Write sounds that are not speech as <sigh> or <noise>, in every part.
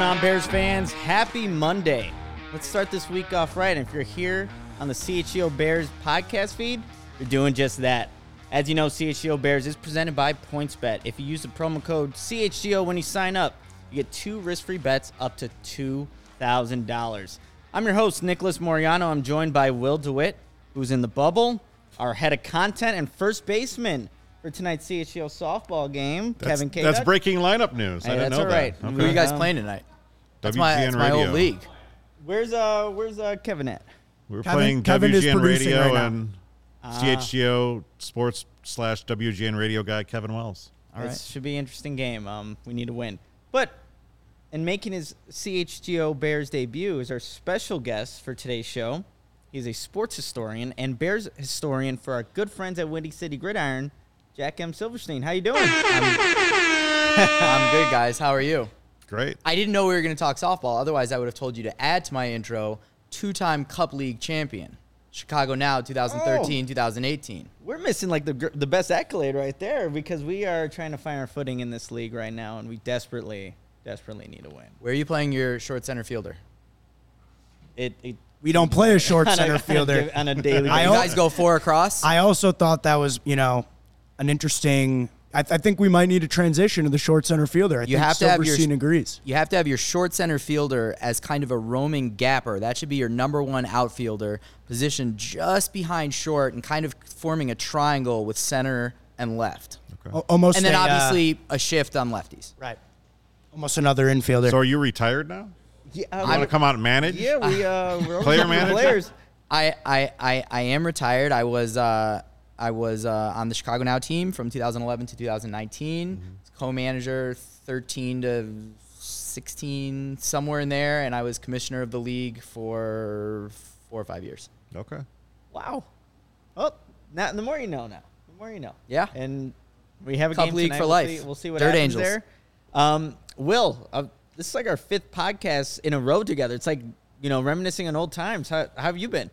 going on, Bears fans? Happy Monday. Let's start this week off right. And if you're here on the CHGO Bears podcast feed, you're doing just that. As you know, CHGO Bears is presented by PointsBet. If you use the promo code CHGO when you sign up, you get two risk free bets up to $2,000. I'm your host, Nicholas Moreano. I'm joined by Will DeWitt, who's in the bubble, our head of content and first baseman for tonight's CHGO softball game, That's, Kevin K. That's breaking lineup news. Hey, I didn't that's know all right. that. We Who are you guys Um, playing tonight? That's WGN my, that's my Radio. old league. Where's uh where's uh Kevin at? We're Kevin- playing Kevin is WGN producing Radio right now. and Ah. CHGO Sports slash WGN Radio guy Kevin Wells. All this should be an interesting game. Um, we need to win. But in making his CHGO Bears debut is our special guest for today's show. He's a sports historian and Bears historian for our good friends at Windy City Gridiron, Jack M. Silverstein. How you doing? I'm <laughs> good, guys. How are you? Great. I didn't know we were going to talk softball. Otherwise, I would have told you to add to my intro two-time Cup League champion, Chicago Now, 2013, 2018. We're missing like the the best accolade right there because we are trying to find our footing in this league right now, and we desperately, desperately need to win. Where are you playing your short center fielder? It, it We don't play a short <laughs> on a- center <laughs> on a fielder. on a daily. I You basis. al- guys go four across. I also thought that was, you know, an interesting. I, I think we might need a transition to the short center fielder. I You think have to have your- agrees. you have to have your short center fielder as kind of a roaming gapper. That should be your number one outfielder, positioned just behind short and kind of forming a triangle with center and left. Al- Almost, And then a, uh, obviously a shift on lefties. right, almost another infielder. So are you retired now? Yeah, You want to come out and manage? Yeah, we uh, we're <laughs> Player looking manager? players. I, I, I, I am retired. I was uh, I was uh, on the Chicago Now team from 2011 to 2019. Co-manager 13 to 16, somewhere in there, and I was commissioner of the league for four or five years. Okay. Wow. Oh, now the more you know. Now the more you know. Yeah. And we have a Cup game League tonight. for we'll life. See, we'll see what Dirt happens Angels. there. Um, Will, uh, this is like our fifth podcast in a row together. It's like you know reminiscing on old times. How, how have you been?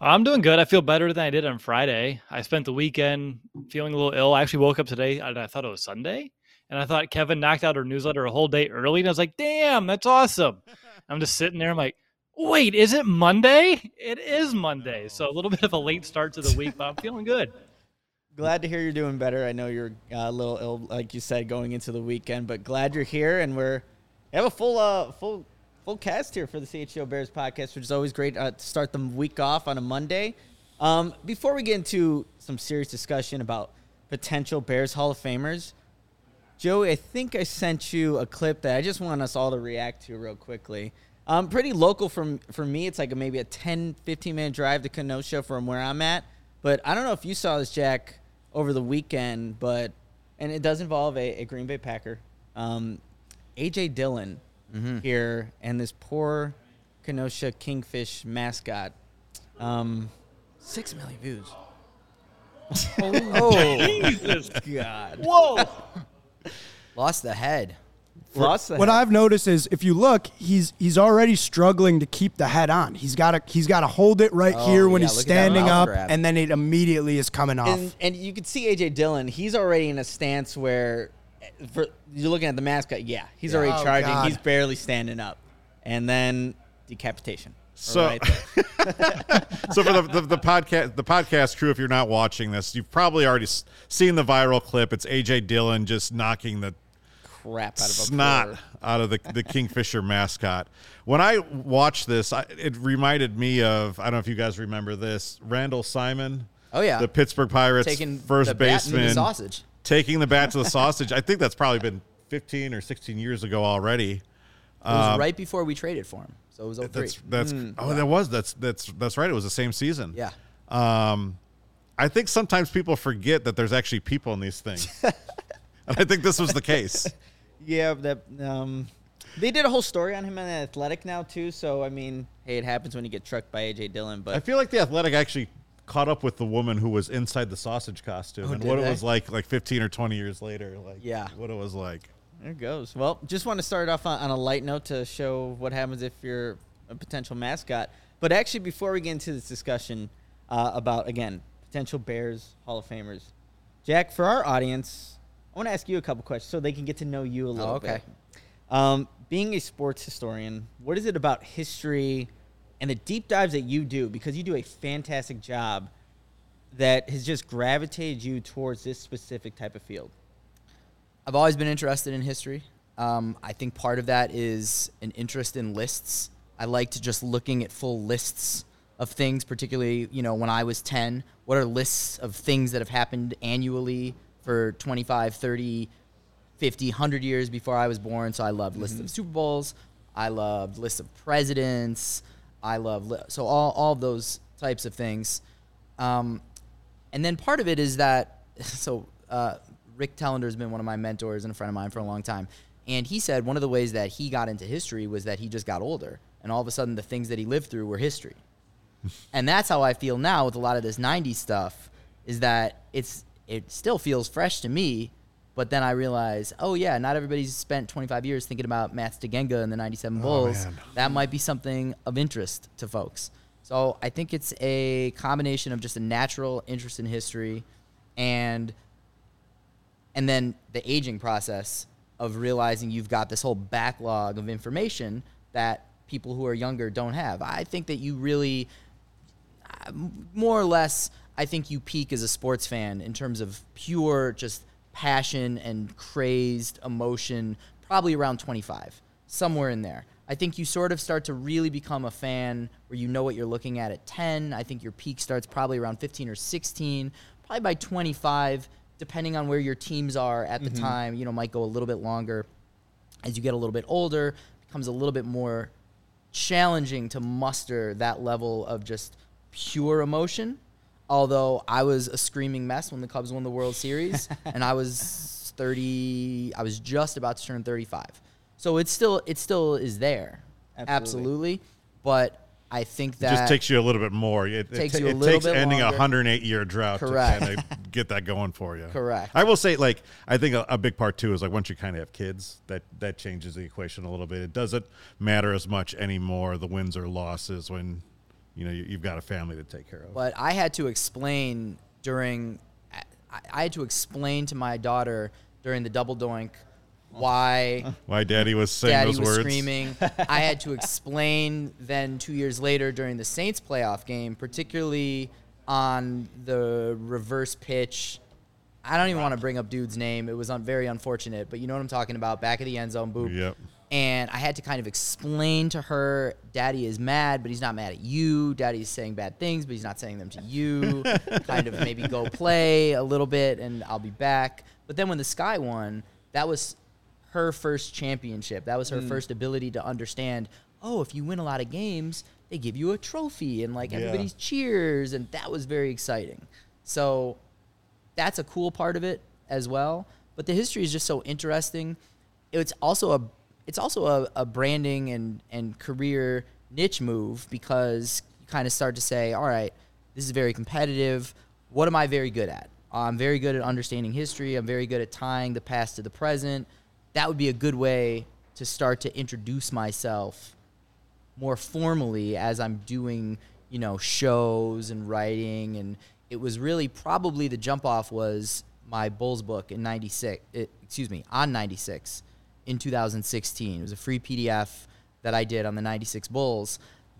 I'm doing good. I feel better than I did on Friday. I spent the weekend feeling a little ill. I actually woke up today and I thought it was Sunday. And I thought Kevin knocked out her newsletter a whole day early. And I was like, damn, that's awesome. I'm just sitting there. I'm like, wait, is it Monday? It is Monday. So a little bit of a late start to the week, but I'm feeling good. Glad to hear you're doing better. I know you're uh, a little ill, like you said, going into the weekend, but glad you're here. And we're we have a full uh full full cast here for the CHGO Bears podcast, which is always great uh, to start the week off on a Monday. Um, before we get into some serious discussion about potential Bears Hall of Famers, Joey, I think I sent you a clip that I just want us all to react to real quickly. Um, pretty local from for me. It's like a, maybe a 10, 15 minute drive to Kenosha from where I'm at. But I don't know if you saw this, Jack, over the weekend. But and it does involve a, a Green Bay Packer, um, AJ Dillon here, and this poor Kenosha Kingfish mascot. Um, six million views. <laughs> oh Jesus God! Whoa. <laughs> Lost the head. Lost the what head. I've noticed is if you look, he's he's already struggling to keep the head on. He's got to he's got to hold it right Oh, here when yeah, he's look at that standing up, grab. and then it immediately is coming off. and, and you can see AJ Dillon. He's already in a stance where, for you're looking at the mascot. Uh, yeah, he's already Oh, charging. God. He's barely standing up, and then decapitation. So- Right. <laughs> So for the, the, the podcast the podcast crew, if you're not watching this, you've probably already seen the viral clip. It's AJ Dillon just knocking the crap out of a snot out of the, the Kingfisher mascot. When I watched this, I, it reminded me of I don't know if you guys remember this Randall Simon. Oh, yeah. the Pittsburgh Pirates Taking first the bat into the baseman, sausage. Taking the bat to the sausage. I think that's probably been 15 or 16 years ago already. It was right before we traded for him. So it was 03. That's that's oh that was that's that's that's right. It was the same season. yeah. Um, I think sometimes people forget that there's actually people in these things. and <laughs> I think this was the case. <laughs> Yeah, that um, they did a whole story on him on Athletic now too. So I mean, hey, it happens when you get trucked by AJ Dillon. But I feel like the Athletic actually caught up with the woman who was inside the sausage costume and did what it was like like 15 or 20 years later. Like Yeah. what it was like. there it goes. Well, just want to start off on, on a light note to show what happens if you're a potential mascot. But actually, before we get into this discussion uh, about again potential Bears Hall of Famers, Jack, for our audience, I want to ask you a couple questions so they can get to know you a little Oh, okay. bit. Um, being a sports historian, what is it about history and the deep dives that you do? Because you do a fantastic job that has just gravitated you towards this specific type of field. I've always been interested in history. Um, I think part of that is an interest in lists. I liked just looking at full lists of things, particularly, you know, when I was 10. What are lists of things that have happened annually for 25, 30, 50, 100 years before I was born? So I loved lists of Super Bowls. I loved lists of presidents. I love, li- so all, all of those types of things. Um, and then part of it is that, <laughs> so uh, Rick Telander has been one of my mentors and a friend of mine for a long time. And he said one of the ways that he got into history was that he just got older. And all of a sudden, the things that he lived through were history. <laughs> and that's how I feel now with a lot of this 90s stuff is that it's it still feels fresh to me. But then I realize, oh, yeah, not everybody's spent 25 years thinking about Matt Steigenga and the 97 Bulls. man. that might be something of interest to folks. So I think it's a combination of just a natural interest in history and and then the aging process of realizing you've got this whole backlog of information that people who are younger don't have. I think that you really uh, more or less I think you peak as a sports fan in terms of pure just passion and crazed emotion probably around 25 somewhere in there. I think you sort of start to really become a fan where you know what you're looking at at 10. I think your peak starts probably around 15 or 16. Probably by 25 depending on where your teams are at the mm-hmm. time, you know, might go a little bit longer. As you get a little bit older, becomes a little bit more challenging to muster that level of just pure emotion. Although I was a screaming mess when the Cubs won the World Series, <laughs> and I was 30, I was just about to turn 35. So it's still it still is there, Absolutely. absolutely. But I think It that just takes you a little bit more. It, it Takes ta- you a it little takes bit ending a 108 year drought Correct. to kind of get that going for you. Correct. I will say, like, I think a, a big part too is like once you kind of have kids, that that changes the equation a little bit. It doesn't matter as much anymore the wins or losses when you know you, you've got a family to take care of. But I had to explain during, I, I had to explain to my daughter during the double doink why <laughs> Why Daddy was saying daddy those was words. screaming. <laughs> I had to explain then two years later during the Saints playoff game, particularly on the reverse pitch. I don't even want to bring up dude's name. It was un- very unfortunate, but you know what I'm talking about. Back of the end zone, boop. Yep. And I had to kind of explain to her, Daddy is mad, but he's not mad at you. Daddy is saying bad things, but he's not saying them to you. <laughs> kind of maybe go play a little bit, and I'll be back. But then when the Sky won, that was her first championship. That was her mm. first ability to understand. Oh, if you win a lot of games, they give you a trophy, and like Yeah. everybody's cheers, and that was very exciting. So that's a cool part of it as well. But the history is just so interesting. It's also a it's also a, a branding and, and career niche move because you kind of start to say, all right, this is very competitive. What am I very good at? I'm very good at understanding history. I'm very good at tying the past to the present. That would be a good way to start to introduce myself more formally as I'm doing, you know, shows and writing. And it was really probably the jump off was my Bulls book in 96, it, excuse me, on 96 in 2016. It was a free PDF that I did on the 96 Bulls.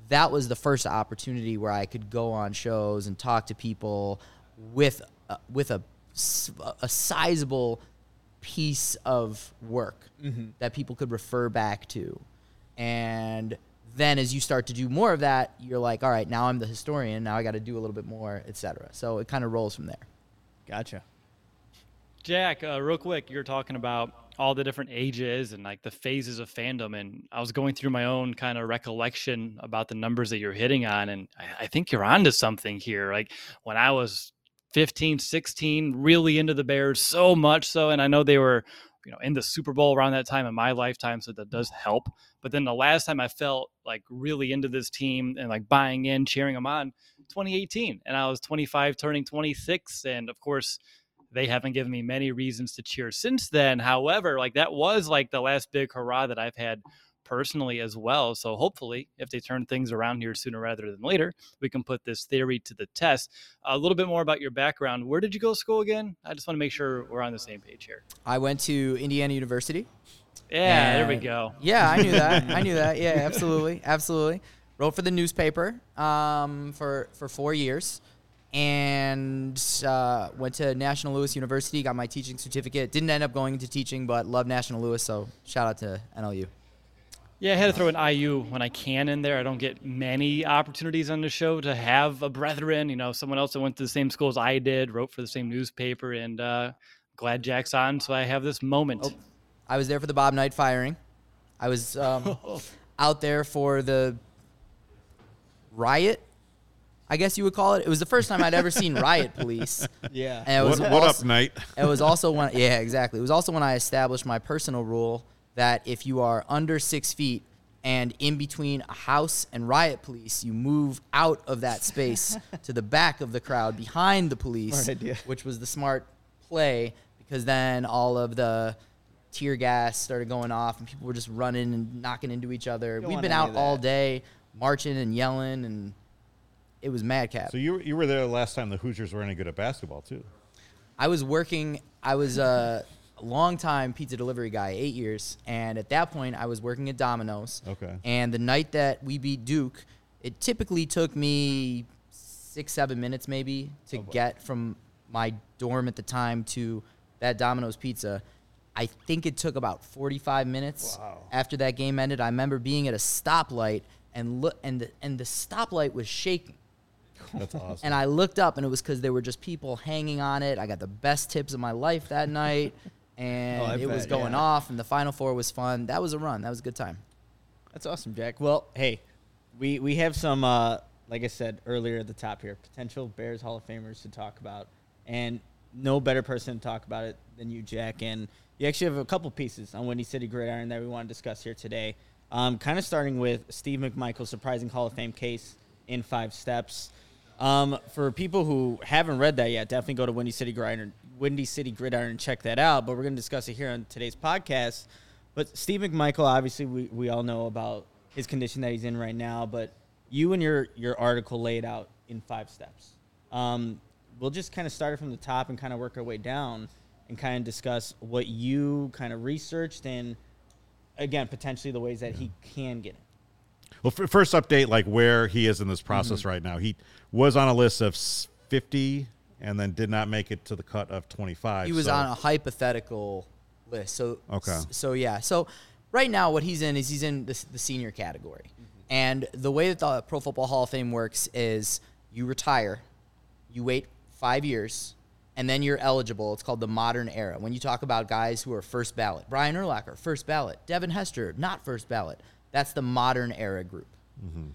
That was the first opportunity where I could go on shows and talk to people with, uh, with a, s- a sizable piece of work that people could refer back to. And then as you start to do more of that, you're like, all right, now I'm the historian. Now I got to do a little bit more, et cetera. So it kind of rolls from there. Gotcha. Jack, uh, real quick, you're talking about all the different ages and like the phases of fandom, and I was going through my own kind of recollection about the numbers that you're hitting on, and I, I think you're onto something here. Like when I was 15, 16, really into the Bears so much so, and I know they were, you know, in the Super Bowl around that time in my lifetime, so that does help. But then the last time I felt like really into this team and like buying in, cheering them on, 2018, and I was 25, turning 26, and of course they haven't given me many reasons to cheer since then. However, like that was like the last big hurrah that I've had personally as well. So hopefully, if they turn things around here sooner rather than later, we can put this theory to the test. A little bit more about your background. Where did you go to school again? I just want to make sure we're on the same page here. I went to Indiana University Yeah, there we go. Yeah, I knew that. I knew that. Yeah, <laughs> absolutely, absolutely. Wrote for the newspaper um, for for four years, and uh, went to National Louis University. Got my teaching certificate. Didn't end up going into teaching, but love National Louis. So shout out to NLU. Yeah, I had to throw an IU when I can in there. I don't get many opportunities on the show to have a brethren, you know, someone else that went to the same school as I did, wrote for the same newspaper, and uh, glad Jack's on, so I have this moment. Oh. I was there for the Bob Knight firing. I was um, <laughs> out there for the riot. I guess you would call it. It was the first time I'd ever seen <laughs> riot police. Yeah. And it was What, what up, Knight? It was <laughs> also when, yeah, exactly. It was also when I established my personal rule that if you are under six feet and in between a house and riot police, you move out of that space <laughs> to the back of the crowd behind the police, Smart idea. which was the smart play because then all of the tear gas started going off and people were just running and knocking into each other. Don't We've been out all day marching and yelling and it was madcap. So you were- you were there last time the Hoosiers were any good at basketball too. I was working. I was a long time pizza delivery guy, eight years, and at that point, I was working at Domino's. Okay. And the night that we beat Duke, it typically took me six, seven minutes maybe to oh, get from my dorm at the time to that Domino's pizza. I think it took about 45 minutes wow. after that game ended. I remember being at a stoplight and look and the, and the stoplight was shaking. That's <laughs> awesome. And I looked up, and it was because there were just people hanging on it. I got the best tips of my life that night, <laughs> and Oh, it was going yeah. off. And the Final Four was fun. That was a run. That was a good time. That's awesome, Jack. Well, hey, we we have some, uh, like I said earlier at the top here, potential Bears Hall of Famers to talk about, and no better person to talk about it than you, Jack. And you actually have a couple pieces on Windy City Gridiron that we want to discuss here today. Um, kind of starting with Steve McMichael's surprising Hall of Fame case in five steps. Um, for people who haven't read that yet, definitely go to Windy City Gridiron, Windy City Gridiron, and check that out. But we're going to discuss it here on today's podcast. But Steve McMichael, obviously, we, we all know about his condition that he's in right now. But you and your your article laid out in five steps. Um, we'll just kind of start it from the top and kind of work our way down and kind of discuss what you kind of researched and again potentially the ways that he can get it. Well, f- first update, like where he is in this process Mm-hmm. right now. He was on a list of 50 and then did not make it to the cut of 25. He was so- on a hypothetical list. So Okay. So yeah. So right now, what he's in is he's in the, the senior category, and the way that the Pro Football Hall of Fame works is you retire, you wait five years, and then you're eligible. It's called the modern era. When you talk about guys who are first ballot, Brian Urlacher, first ballot, Devin Hester, not first ballot. That's the modern era group.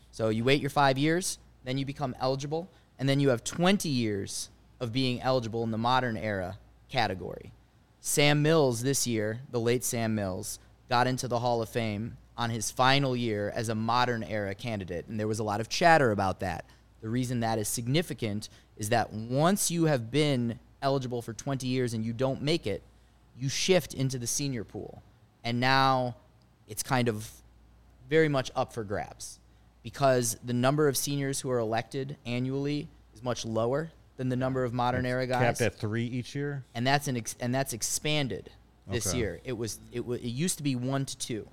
So you wait your five years, then you become eligible, and then you have 20 years of being eligible in the modern era category. Sam Mills this year, the late Sam Mills, got into the Hall of Fame on his final year as a modern era candidate, and there was a lot of chatter about that. The reason that is significant is that once you have been eligible for 20 years and you don't make it, you shift into the senior pool. And now it's kind of very much up for grabs because the number of seniors who are elected annually is much lower than the number of modern era guys capped at three each year. and that's an ex- and that's expanded this Okay. year. It was it, wa it used to be one to two.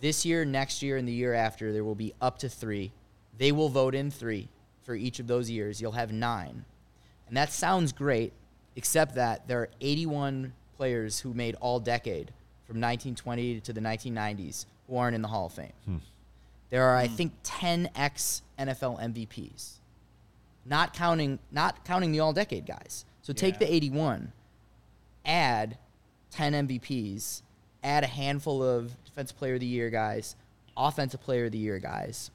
This year, next year, and the year after, there will be up to three. They will vote in three for each of those years. You'll have nine, and that sounds great, except that there are 81 players who made All Decade from 1920 to the 1990s who aren't in the Hall of Fame. Hmm. There are, I hmm. think, 10 ex NFL MVPs not counting not counting the all decade guys. So take Yeah. the 81, add 10 MVPs, add a handful of defensive player of the year guys, offensive player of the year guys,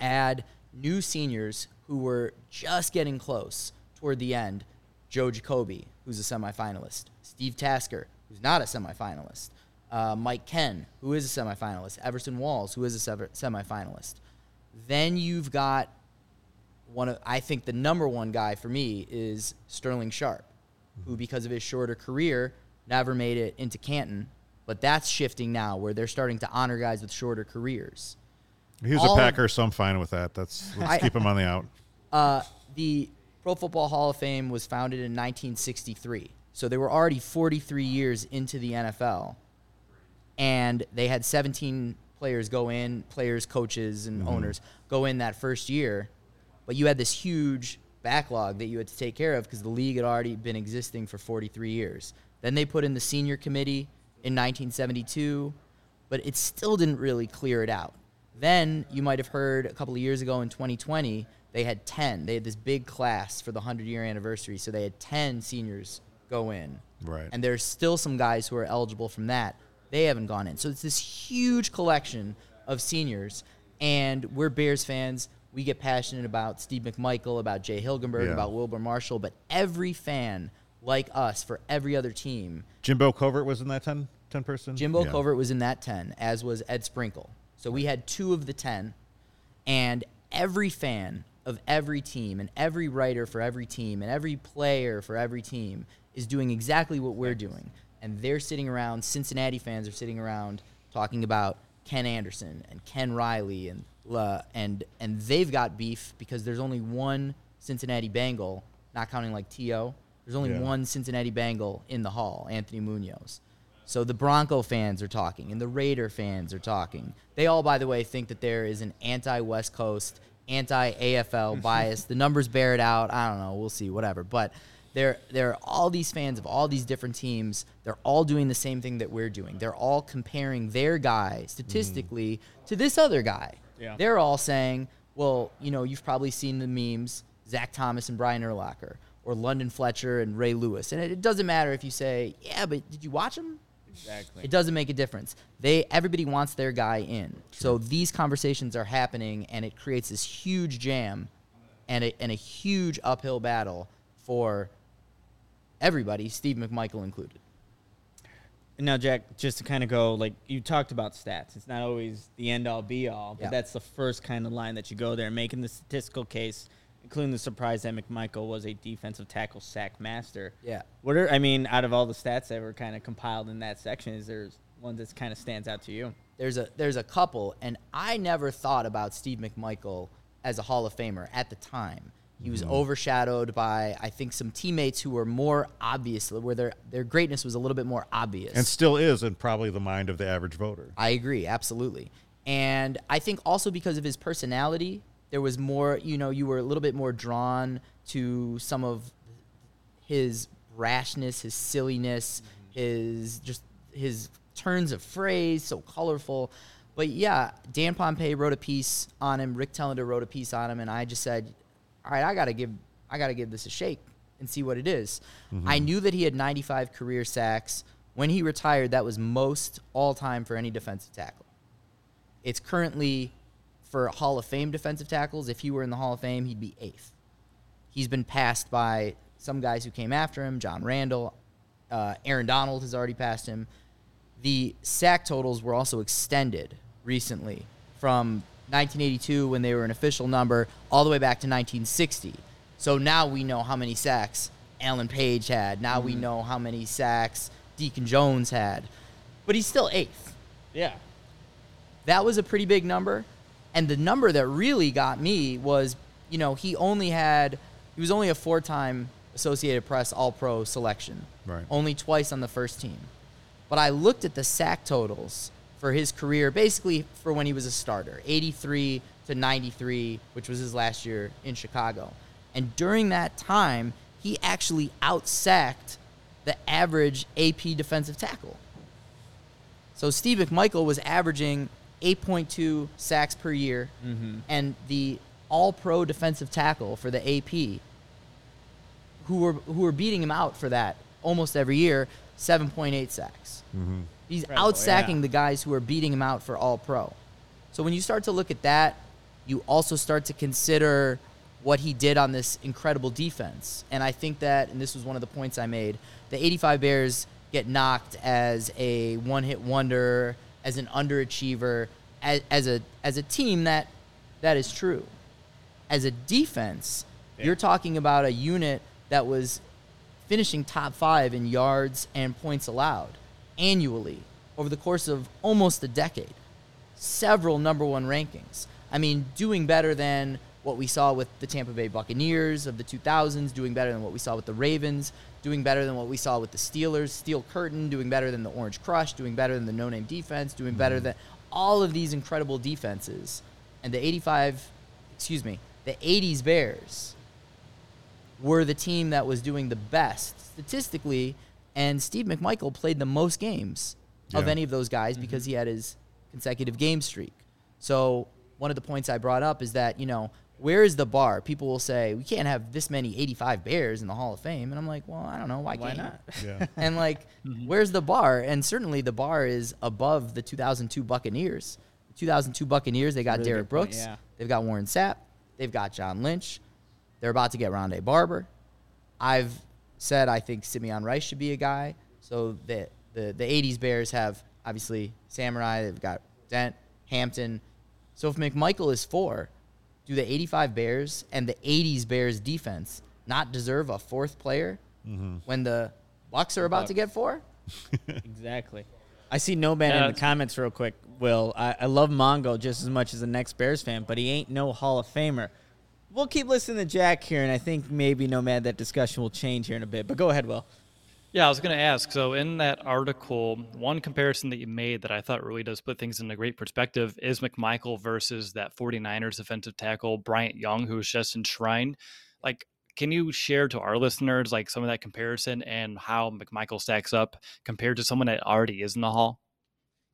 add new seniors who were just getting close toward the end. Joe Jacoby, who's a semifinalist, Steve Tasker, who's not a semifinalist, uh, Mike Kenn, who is a semifinalist, Everson Walls, who is a sever- semifinalist. Then you've got one of I think the number one guy for me is Sterling Sharpe, who because of his shorter career never made it into Canton, but that's shifting now where they're starting to honor guys with shorter careers. He was All a of- Packer, so I'm fine with that. That's <laughs> let's I- keep him on the out. Uh, the Pro Football Hall of Fame was founded in 1963, so they were already 43 years into the NFL and they had 17 players go in, players, coaches, and mm-hmm. owners go in that first year, but you had this huge backlog that you had to take care of because the league had already been existing for 43 years. Then they put in the senior committee in 1972, but it still didn't really clear it out. Then you might have heard a couple of years ago in 2020, they had 10. They had this big class for the 100 year anniversary, so they had 10 seniors go in. Right. And there's still some guys who are eligible from that. They haven't gone in. So it's this huge collection of seniors, and we're Bears fans. We get passionate about Steve McMichael, about Jay Hilgenberg, Yeah. about Wilber Marshall, but every fan, like us, for every other team, Jimbo Covert was in that 10, 10 person. Jimbo Yeah. Covert was in that 10, as was Ed Sprinkle. So we had two of the 10, and every fan of every team, and every writer for every team, and every player for every team is doing exactly what we're doing. And they're sitting around, Cincinnati fans are sitting around talking about Ken Anderson and Ken Riley, and, uh, and, and they've got beef because there's only one Cincinnati Bengal, not counting like T.O., there's only Yeah. one Cincinnati Bengal in the hall, Anthony Munoz. So the Bronco fans are talking, and the Raider fans are talking. They all, by the way, think that there is an anti-West Coast, anti-AFL <laughs> bias. the numbers bear it out. I don't know. We'll see. Whatever. But there, there are all these fans of all these different teams. They're all doing the same thing that we're doing. They're all comparing their guy statistically to this other guy. Yeah. They're all saying, well, you know, you've probably seen the memes, Zach Thomas and Brian Urlacher, or London Fletcher and Ray Lewis. And it, it doesn't matter if you say, yeah, but did you watch them? Exactly. It doesn't make a difference. They everybody wants their guy in. So these conversations are happening, and it creates this huge jam, and a, and a huge uphill battle for everybody, Steve McMichael included. Now, Jack, just to kind of go, like you talked about stats. It's not always the end all be all, but Yeah. that's the first kind of line that you go there, making the statistical case, including the surprise that McMichael was a defensive tackle sack master. Yeah. What are I mean, out of all the stats that were kind of compiled in that section, is there one that kind of stands out to you? There's a there's a couple, and I never thought about Steve McMichael as a Hall of Famer at the time. He was mm-hmm. overshadowed by I think some teammates who were more obvious, where their their greatness was a little bit more obvious. and still is in probably the mind of the average voter. I agree, absolutely. And I think also because of his personality, there was more, you know, you were a little bit more drawn to some of his rashness, his silliness, mm-hmm. his just his turns of phrase, so colorful. But yeah, Dan Pompei wrote a piece on him, Rick Telander wrote a piece on him, and I just said, All right, I gotta give I gotta give this a shake and see what it is. I knew that he had 95 career sacks. When he retired, that was most all time for any defensive tackle. It's currently for Hall of Fame defensive tackles. If he were in the Hall of Fame, he'd be eighth. He's been passed by some guys who came after him. John Randle, uh, Aaron Donald has already passed him. The sack totals were also extended recently from 1982 when they were an official number all the way back to 1960. So now we know how many sacks Alan Page had. Now we mm-hmm. know how many sacks Deacon Jones had. But he's still eighth. Yeah. That was a pretty big number. And the number that really got me was, you know, he only had, he was only a four time Associated Press All Pro selection. Right. Only twice on the first team. But I looked at the sack totals for his career, basically for when he was a starter 83 to 93, which was his last year in Chicago. And during that time, he actually outsacked the average AP defensive tackle. So Steve McMichael was averaging 8.2 sacks per year, mm-hmm. and the All-Pro defensive tackle for the AP, who were who were beating him out for that almost every year, 7.8 sacks. Mm-hmm. He's Incredible, outsacking yeah. the guys who are beating him out for All-Pro. So when you start to look at that, you also start to consider what he did on this incredible defense. And I think that, and this was one of the points I made, the 85 Bears get knocked as a one-hit wonder, as an underachiever, as, as a as a team that that is true. As a defense, you're talking about a unit that was finishing top five in yards and points allowed annually over the course of almost a decade. Several number one rankings. I mean, doing better than what we saw with the Tampa Bay Buccaneers of the 2000s, doing better than what we saw with the Ravens, doing better than what we saw with the Steelers, Steel Curtain, doing better than the Orange Crush, doing better than the No Name Defense, doing mm-hmm. better than all of these incredible defenses. And the 85, excuse me, the 80s Bears were the team that was doing the best statistically, and Steve McMichael played the most games of any of those guys mm-hmm. because he had his consecutive game streak. So one of the points I brought up is that you know where is the bar? People will say we can't have this many 85 Bears in the Hall of Fame, and I'm like, well, I don't know, why, Why can't you? not? <laughs> Yeah. and like, mm-hmm. where's the bar? And certainly the bar is above the 2002 Buccaneers. The 2002 Buccaneers, they got Really Derrick good point, Brooks, yeah. they've got Warren Sapp, they've got John Lynch, they're about to get Rondé Barber. I've said I think Simeon Rice should be a guy. So the the the 80s Bears have obviously Samurai, they've got Dent, Hampton. So if McMichael is four, do the 85 Bears and the 80s Bears defense not deserve a fourth player mm-hmm. when the Bucks are about to get four? <laughs> Exactly. I see Nomad Yeah, in the comments real quick. Will I, I love Mongo just as much as the next Bears fan, but he ain't no Hall of Famer. We'll keep listening to Jack here, and I think maybe Nomad that discussion will change here in a bit. But go ahead, Will. Yeah, I was going to ask. So, in that article, one comparison that you made that I thought really does put things in a great perspective is McMichael versus that 49ers defensive tackle, Bryant Young, who was just enshrined. Like, can you share to our listeners, like, some of that comparison and how McMichael stacks up compared to someone that already is in the Hall?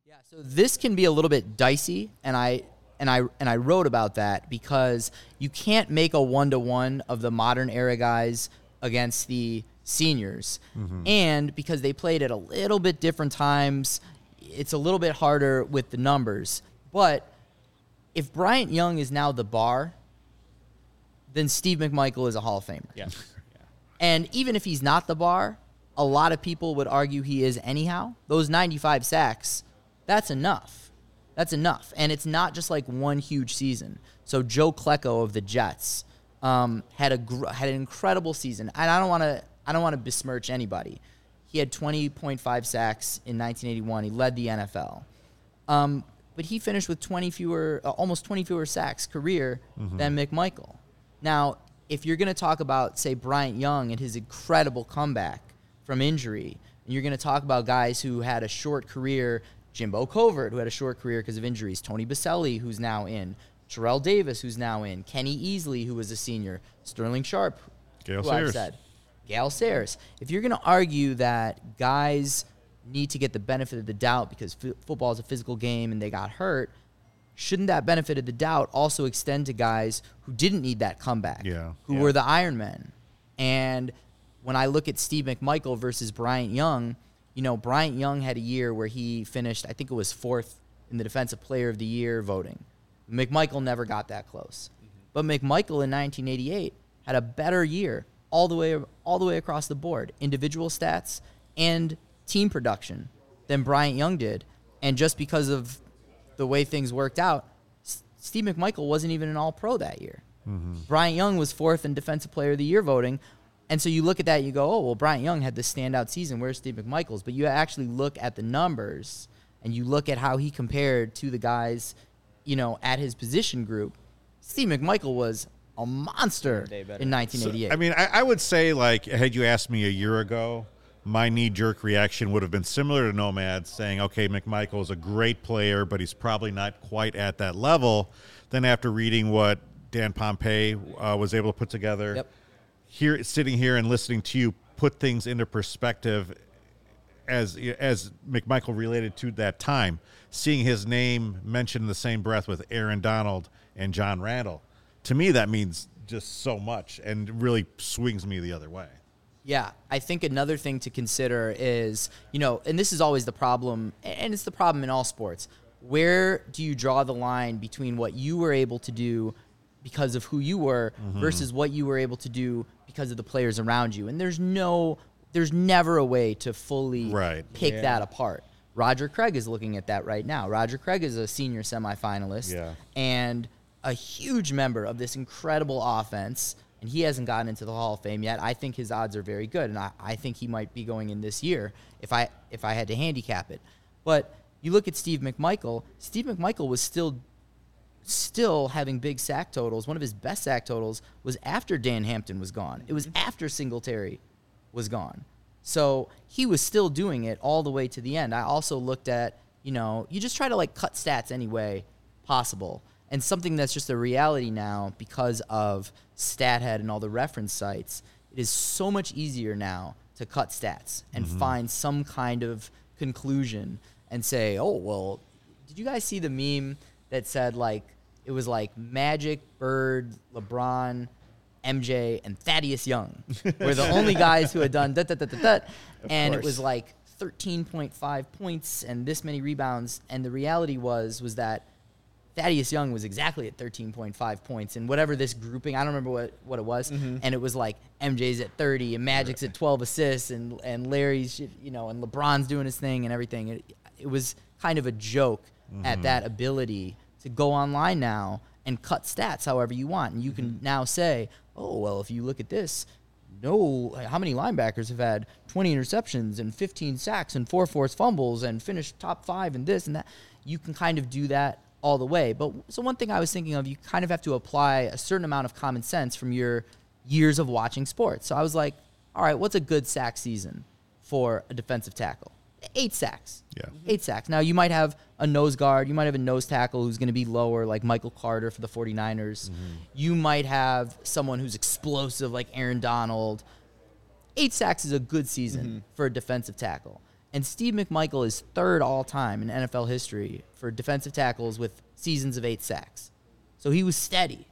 Yeah, so this can be a little bit dicey, and I and I and I wrote about that because you can't make a one to one of the modern era guys against the seniors, mm-hmm. and because they played at a little bit different times, it's a little bit harder with the numbers. But if Bryant Young is now the bar, then Steve McMichael is a Hall of Famer. Yeah. <laughs> And even if he's not the bar, a lot of people would argue he is anyhow. Those 95 sacks, that's enough. That's enough. And it's not just like one huge season. So Joe Klecko of the Jets um, had a gr- had an incredible season. And I don't want to I don't want to besmirch anybody. He had 20.5 sacks in 1981. He led the NFL. Um, but he finished with 20 fewer, uh, almost 20 fewer sacks career than McMichael. Now, if you're going to talk about, say, Bryant Young and his incredible comeback from injury, and you're going to talk about guys who had a short career, Jimbo Covert, who had a short career because of injuries, Tony Boselli, who's now in, Terrell Davis, who's now in, Kenny Easley, who was a senior, Sterling Sharpe, Gale who I've Sayers. said, Gale Sayers. If you're going to argue that guys need to get the benefit of the doubt because f- football is a physical game and they got hurt, shouldn't that benefit of the doubt also extend to guys who didn't need that comeback? Yeah, Who yeah. were the Iron Men? And when I look at Steve McMichael versus Bryant Young, you know, Bryant Young had a year where he finished, I think it was fourth in the Defensive Player of the Year voting. McMichael never got that close. Mm-hmm. But McMichael in 1988 had a better year all the way all the way across the board, individual stats and team production than Bryant Young did. And just because of the way things worked out, S- Steve McMichael wasn't even an All Pro that year. Mm-hmm. Bryant Young was fourth in Defensive Player of the Year voting. And so you look at that, and you go, oh, well, Bryant Young had this standout season. Where's Steve McMichael's? But you actually look at the numbers and you look at how he compared to the guys, you know, at his position group. Steve McMichael was a monster in better. 1988. I mean, I, I would say like had you asked me a year ago, my knee jerk reaction would have been similar to Nomad, saying, "Okay, McMichael is a great player, but he's probably not quite at that level." Then after reading what Dan Pompei uh, was able to put together, Yep. Here sitting here and listening to you put things into perspective as as McMichael related to that time, seeing his name mentioned in the same breath with Aaron Donald and John Randle, to me that means just so much and really swings me the other way. Yeah, I think another thing to consider is, you know, and this is always the problem, and it's the problem in all sports. Where do you draw the line between what you were able to do because of who you were mm-hmm. versus what you were able to do because of the players around you? And there's no, there's never a way to fully Right. pick Yeah. that apart. Roger Craig is looking at that right now. Roger Craig is a senior semifinalist Yeah. and a huge member of this incredible offense. And he hasn't gotten into the Hall of Fame yet. I think his odds are very good, and I, I think he might be going in this year if I if I had to handicap it. But you look at Steve McMichael. Steve McMichael was still still having big sack totals. One of his best sack totals was after Dan Hampton was gone. It was mm-hmm. after Singletary was gone. So he was still doing it all the way to the end. I also looked at, you know, you just try to like cut stats any way possible. And something that's just a reality now because of StatHead and all the reference sites, it is so much easier now to cut stats and mm-hmm. find some kind of conclusion and say, oh, well, did you guys see the meme that said like it was like Magic, Bird, LeBron, MJ, and Thaddeus Young were the only guys who had done that, that, that, that, that. And it was like 13.5 points and this many rebounds. And the reality was was that Thaddeus Young was exactly at 13.5 points and whatever this grouping, I don't remember what, what it was. Mm-hmm. And it was like MJ's at 30 and Magic's at 12 assists and, and Larry's, you know, and LeBron's doing his thing and everything. It, it was kind of a joke mm-hmm. at that ability to go online now and cut stats however you want. And you can mm-hmm. now say, oh, well, if you look at this, no, how many linebackers have had 20 interceptions and 15 sacks and four forced fumbles and finished top five and this and that? You can kind of do that all the way. But so one thing I was thinking of, you kind of have to apply a certain amount of common sense from your years of watching sports. So I was like, all right, what's a good sack season for a defensive tackle? Eight sacks. Yeah. Mm-hmm. Eight sacks. Now, you might have a nose guard. You might have a nose tackle who's going to be lower, like Michael Carter for the 49ers. Mm-hmm. You might have someone who's explosive, like Aaron Donald. Eight sacks is a good season mm-hmm. for a defensive tackle. And Steve McMichael is third all time in NFL history for defensive tackles with seasons of eight sacks. So he was steady,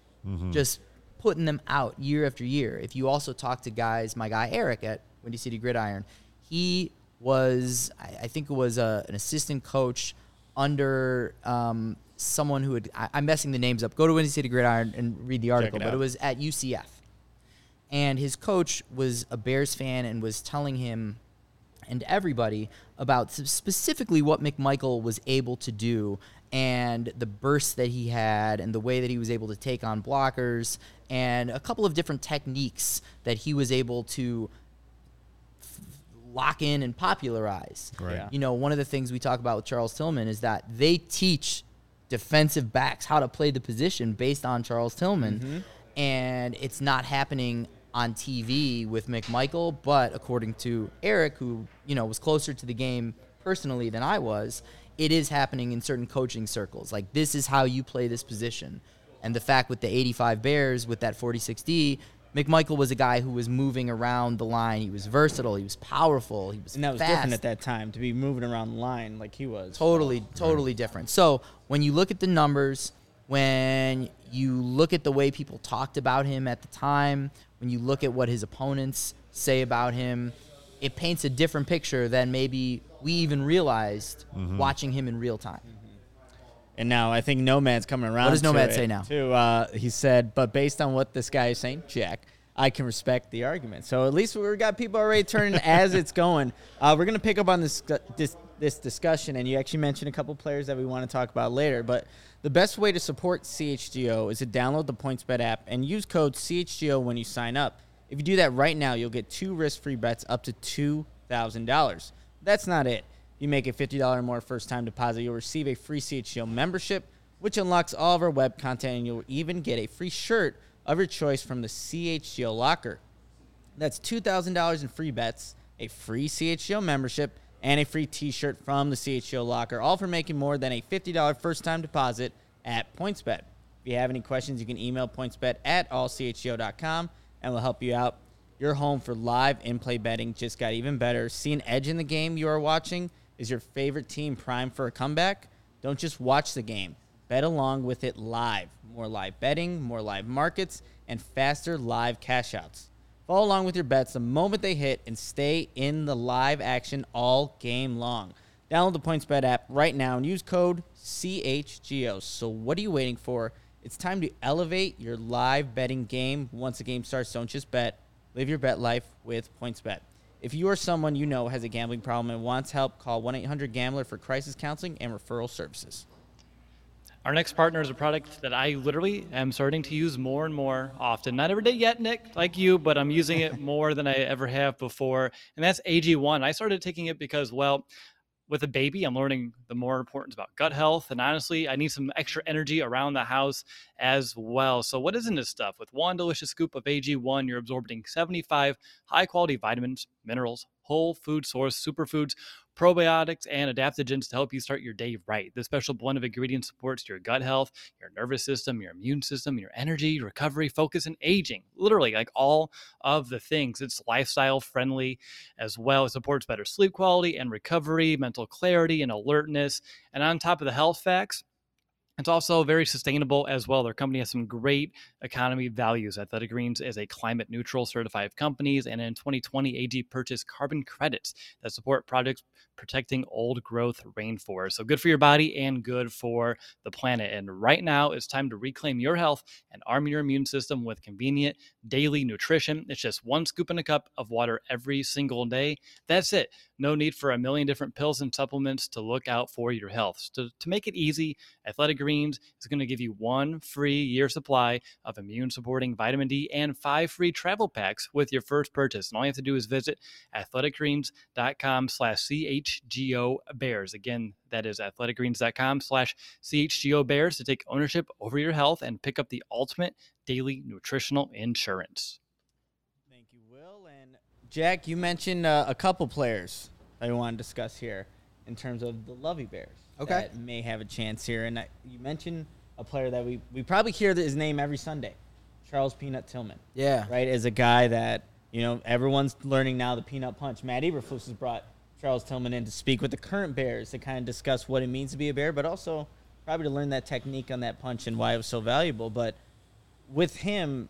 just putting them out year after year. If you also talk to guys, my guy Eric at Windy City Gridiron, he was, I, I think it was a, an assistant coach under um, someone who had, I, I'm messing the names up. Go to Windy City Gridiron and read the article, it but it was at UCF. And his coach was a Bears fan and was telling him and everybody about specifically what McMichael was able to do and the bursts that he had and the way that he was able to take on blockers and a couple of different techniques that he was able to lock in and popularize. Right. Yeah. You know, one of the things we talk about with Charles Tillman is that they teach defensive backs how to play the position based on Charles Tillman. Mm-hmm. And it's not happening on TV with McMichael, but according to Eric, who, you know, was closer to the game personally than I was, it is happening in certain coaching circles. Like this is how you play this position. And the fact with the 85 Bears with that 46D, McMichael was a guy who was moving around the line. He was versatile. He was powerful. He was And that was fast. different at that time to be moving around the line like he was. Totally, totally different. So when you look at the numbers, when you look at the way people talked about him at the time, when you look at what his opponents say about him, it paints a different picture than maybe we even realized mm-hmm. watching him in real time. And now I think Nomad's coming around. What does to Nomad say now? Too. Uh, he said, but based on what this guy is saying, Jack, I can respect the argument. So at least we've got people already turning <laughs> as it's going. Uh, we're gonna pick up on this this this discussion, and you actually mentioned a couple players that we want to talk about later. But the best way to support CHGO is to download the PointsBet app and use code CHGO when you sign up. If you do that right now, you'll get two risk-free bets up to two thousand dollars. That's not it. You make a $50 or more first time deposit, you'll receive a free CHGO membership, which unlocks all of our web content, and you'll even get a free shirt of your choice from the CHGO locker. That's $2,000 in free bets, a free CHGO membership, and a free t shirt from the CHGO locker, all for making more than a $50 first time deposit at PointsBet. If you have any questions, you can email pointsbet at allchgo.com and we'll help you out. Your home for live in play betting just got even better. See an edge in the game you are watching? Is your favorite team primed for a comeback? Don't just watch the game, bet along with it live. More live betting, more live markets, and faster live cash outs. Follow along with your bets the moment they hit and stay in the live action all game long. Download the PointsBet app right now and use code CHGO. So, what are you waiting for? It's time to elevate your live betting game. Once the game starts, don't just bet. Live your bet life with PointsBet. If you or someone you know has a gambling problem and wants help, call 1 800 Gambler for crisis counseling and referral services. Our next partner is a product that I literally am starting to use more and more often. Not every day yet, Nick, like you, but I'm using it <laughs> more than I ever have before. And that's AG1. I started taking it because, well, with a baby, I'm learning the more importance about gut health. And honestly, I need some extra energy around the house as well. So, what is in this stuff? With one delicious scoop of AG1, you're absorbing 75 high quality vitamins, minerals, whole food source superfoods, probiotics, and adaptogens to help you start your day right. This special blend of ingredients supports your gut health, your nervous system, your immune system, your energy, recovery, focus, and aging. Literally, like all of the things. It's lifestyle friendly as well. It supports better sleep quality and recovery, mental clarity, and alertness. And on top of the health facts, it's also very sustainable as well. Their company has some great economy values. Athletic Greens is a climate neutral certified companies, and in 2020, AG purchased carbon credits that support projects protecting old growth rainforests. So good for your body and good for the planet. And right now, it's time to reclaim your health and arm your immune system with convenient daily nutrition. It's just one scoop in a cup of water every single day. That's it. No need for a million different pills and supplements to look out for your health. So to make it easy, Athletic Greens is going to give you one free year supply of immune supporting vitamin D and five free travel packs with your first purchase. And all you have to do is visit athleticgreens.com slash CHGO Bears. Again, that is athleticgreens.com slash CHGO Bears to take ownership over your health and pick up the ultimate daily nutritional insurance. Thank you, Will. And Jack, you mentioned uh, a couple players that I want to discuss here in terms of the Lovey Bears. Okay. That may have a chance here. And I, you mentioned a player that we, we probably hear his name every Sunday Charles Peanut Tillman. Yeah. Right? As a guy that, you know, everyone's learning now the peanut punch. Matt Eberflus has brought Charles Tillman in to speak with the current Bears to kind of discuss what it means to be a Bear, but also probably to learn that technique on that punch and why it was so valuable. But with him,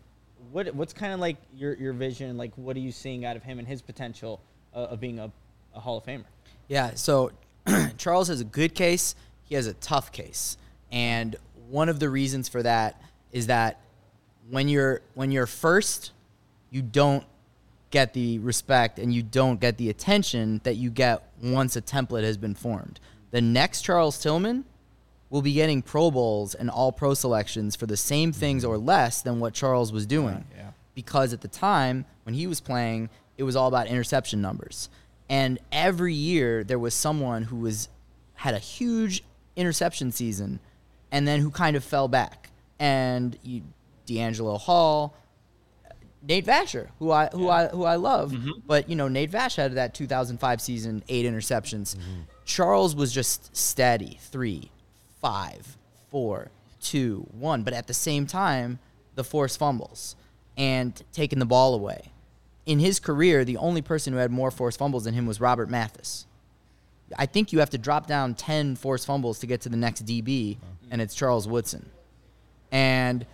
what what's kind of like your your vision? Like, what are you seeing out of him and his potential uh, of being a, a Hall of Famer? Yeah, so <clears throat> Charles has a good case. He has a tough case, and one of the reasons for that is that when you're when you're first, you don't get the respect and you don't get the attention that you get once a template has been formed. The next Charles Tillman will be getting Pro Bowls and All Pro selections for the same things or less than what Charles was doing. Yeah. Because at the time when he was playing, it was all about interception numbers. And every year there was someone who was had a huge interception season and then who kind of fell back. And you, DeAngelo Hall, Nate Vasher, who I who I who I love, mm-hmm. but you know Nate Vash had that 2005 season eight interceptions. Mm-hmm. Charles was just steady three, five, four, two, one, but at the same time the forced fumbles and taking the ball away. In his career, the only person who had more forced fumbles than him was Robert Mathis. I think you have to drop down 10 forced fumbles to get to the next DB, and it's Charles Woodson. And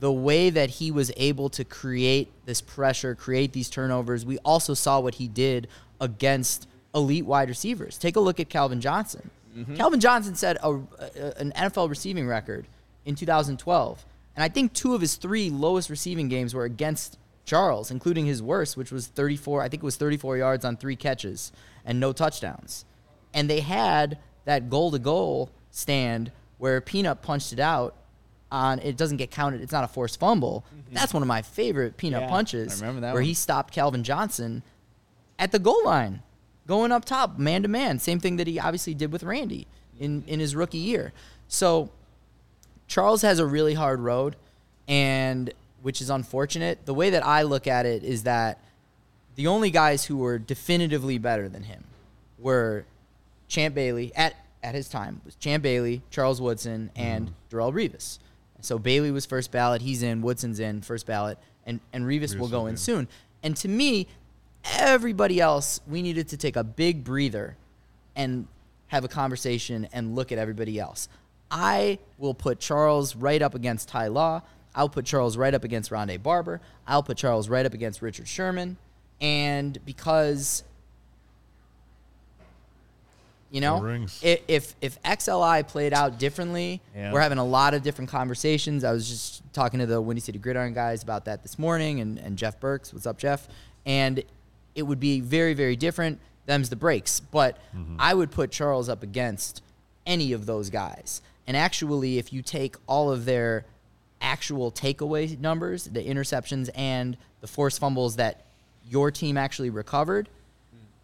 the way that he was able to create this pressure, create these turnovers, we also saw what he did against elite wide receivers. Take a look at Calvin Johnson. Mm-hmm. Calvin Johnson set a, a- an NFL receiving record in 2012. And I think two of his three lowest receiving games were against Charles, including his worst, which was 34, I think it was 34 yards on three catches and no touchdowns. And they had that goal to goal stand where Peanut punched it out on it doesn't get counted. It's not a forced fumble. Mm-hmm. That's one of my favorite Peanut Yeah, punches. I remember that where one. he stopped Calvin Johnson at the goal line, going up top, man to man. Same thing that he obviously did with Randy in, mm-hmm. in his rookie year. So Charles has a really hard road, and which is unfortunate. The way that I look at it is that the only guys who were definitively better than him were Champ Bailey at at his time was Champ Bailey, Charles Woodson, and mm-hmm. Darrelle Revis. So Bailey was first ballot. He's in. Woodson's in first ballot, and and Revis, will go in be. soon. And to me, everybody else, we needed to take a big breather and have a conversation and look at everybody else. I will put Charles right up against Ty Law. I'll put Charles right up against Rondé Barber. I'll put Charles right up against Richard Sherman. And because, you know, if if XLI played out differently, Yeah. we're having a lot of different conversations. I was just talking to the Windy City Gridiron guys about that this morning, and, and Jeff Burks, what's up, Jeff? And it would be very, very different. Them's the breaks, but mm-hmm. I would put Charles up against any of those guys. And actually, if you take all of their actual takeaway numbers, the interceptions and the forced fumbles that your team actually recovered,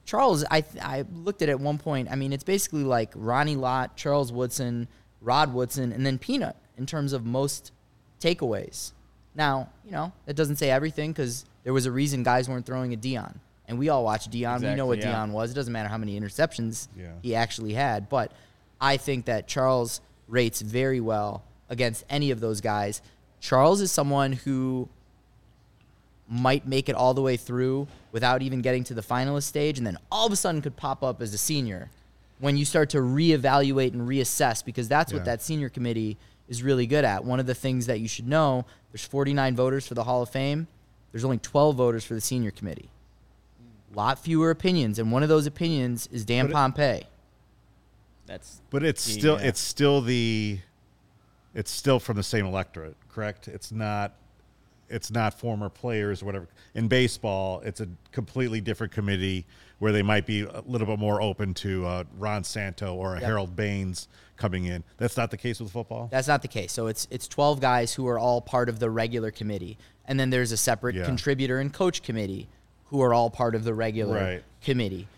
Charles, I th- I looked at it at one point. I mean, it's basically like Ronnie Lott, Charles Woodson, Rod Woodson, and then Peanut in terms of most takeaways. Now, you know, that doesn't say everything because there was a reason guys weren't throwing a Dion, and we all watch Dion. we know what yeah. Dion was. It doesn't matter how many interceptions Yeah. he actually had, but I think that Charles rates very well against any of those guys. Charles is someone who might make it all the way through without even getting to the finalist stage, and then all of a sudden could pop up as a senior when you start to reevaluate and reassess, because that's what that senior committee is really good at. One of the things that you should know there's 49 voters for the Hall of Fame, there's only 12 voters for the senior committee. A lot fewer opinions, and one of those opinions is Dan But it- Pompei. That's But it's Yeah. still it's still the it's still from the same electorate, correct? It's not it's not former players or whatever. In baseball, it's a completely different committee where they might be a little bit more open to uh, Ron Santo or a Yep. Harold Baines coming in. That's not the case with football. That's not the case. So it's it's 12 guys who are all part of the regular committee, and then there's a separate Yeah. contributor and coach committee who are all part of the regular Right. committee.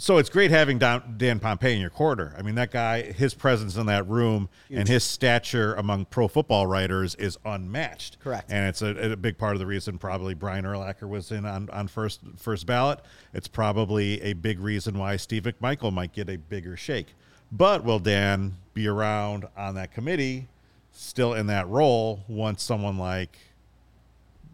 So it's great having Dan, Dan Pompei in your quarter. I mean, that guy, his presence in that room and his stature among pro football writers is unmatched. Correct. And it's a, a big part of the reason probably Brian Urlacher was in on, on first first ballot. It's probably a big reason why Steve McMichael might get a bigger shake. But will Dan be around on that committee, still in that role, once someone like,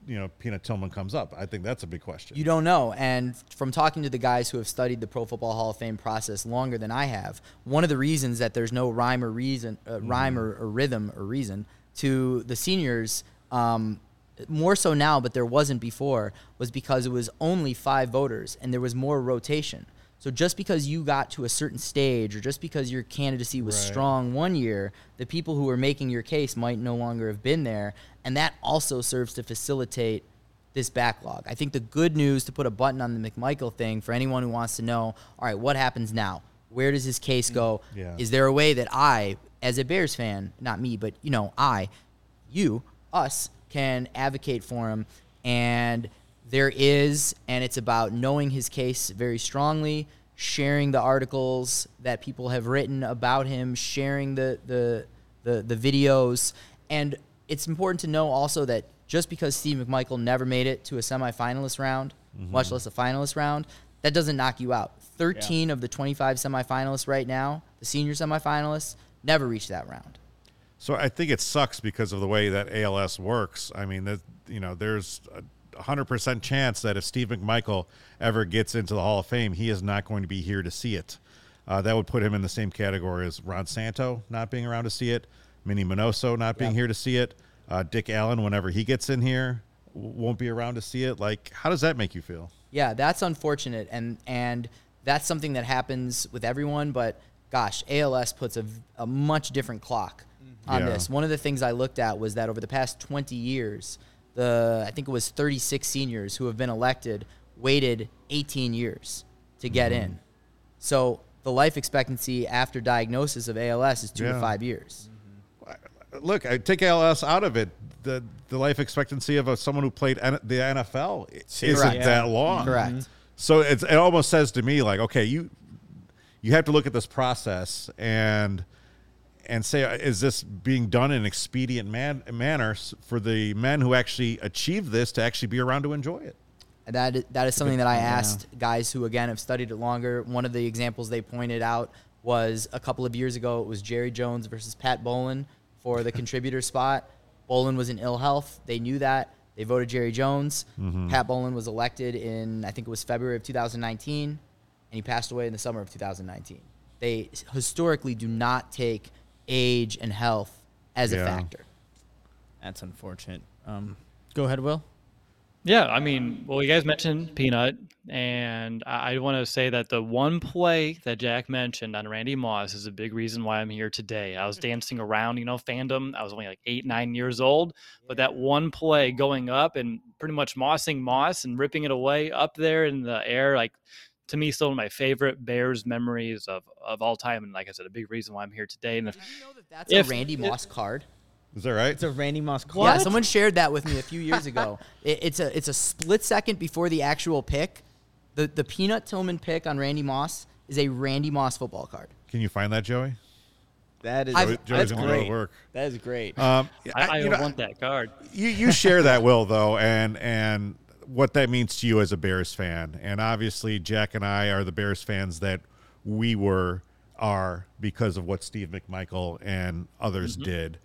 you know, Peanut Tillman comes up? I think that's a big question. You don't know. And from talking to the guys who have studied the Pro Football Hall of Fame process longer than I have, one of the reasons that there's no rhyme or reason, uh, rhyme or, or rhythm or reason to the seniors, um, more so now, but there wasn't before, was because it was only five voters and there was more rotation. So just because you got to a certain stage, or just because your candidacy was Right. strong one year, the people who were making your case might no longer have been there, and that also serves to facilitate this backlog. I think the good news to put a button on the McMichael thing for anyone who wants to know, all right, what happens now? Where does his case go? Yeah. Is there a way that I, as a Bears fan, not me, but you know, I, you, us, can advocate for him? And there is, and it's about knowing his case very strongly, sharing the articles that people have written about him, sharing the the the, the videos, and it's important to know also that just because Steve McMichael never made it to a semifinalist round, mm-hmm. much less a finalist round, that doesn't knock you out. 13 of the 25 semifinalists right now, the senior semifinalists, never reached that round. So I think it sucks because of the way that ALS works. I mean, that you know, there's a hundred percent chance that if Steve McMichael ever gets into the Hall of Fame, he is not going to be here to see it. Uh, that would put him in the same category as Ron Santo not being around to see it, Minnie Minoso not being Yep. here to see it, uh, Dick Allen whenever he gets in here w- won't be around to see it. Like, how does that make you feel? Yeah, that's unfortunate, and and that's something that happens with everyone. But gosh, ALS puts a, a much different clock on Yeah. this. One of the things I looked at was that over the past 20 years, the I think it was 36 seniors who have been elected waited 18 years to get Mm-hmm. in. So the life expectancy after diagnosis of ALS is two Yeah. to five years. Look, I take ALS out of it. The the life expectancy of a, someone who played N- the NFL isn't Correct. that long. Correct. So it's, it almost says to me like, okay, you you have to look at this process and and say, uh, is this being done in an expedient man, manner for the men who actually achieve this to actually be around to enjoy it? And that is, that is something that I asked guys who again have studied it longer. One of the examples they pointed out was a couple of years ago. It was Jerry Jones versus Pat Bowlen for the <laughs> contributor spot. Bowlen was in ill health. They knew that. They voted Jerry Jones. Pat Bowlen was elected in I think it was February of 2019, and he passed away in the summer of 2019. They historically do not take age and health as a factor. that's unfortunate. Um, go ahead, Will. Yeah, I mean, well, you guys mentioned Peanut, and I, I want to say that the one play that Jack mentioned on Randy Moss is a big reason why I'm here today. I was dancing around, you know, fandom. I was only like eight, nine years old, but that one play going up and pretty much mossing Moss and ripping it away up there in the air, like to me, still one of my favorite Bears memories of, of all time. And like I said, a big reason why I'm here today. And if, you know that that's If- a Randy if- Moss card? Is that right? It's a Randy Moss call. Yeah, someone shared that with me a few years ago. <laughs> it, it's a it's a split second before the actual pick, The the Peanut Tillman pick on Randy Moss is a Randy Moss football card. Can you find that, Joey? That is I've- Joey's that's gonna great. work. That is great. Um, I, I you know, want that card. you you share that <laughs> will though, and and what that means to you as a Bears fan, and obviously Jack and I are the Bears fans that we were are because of what Steve McMichael and others mm-hmm. did,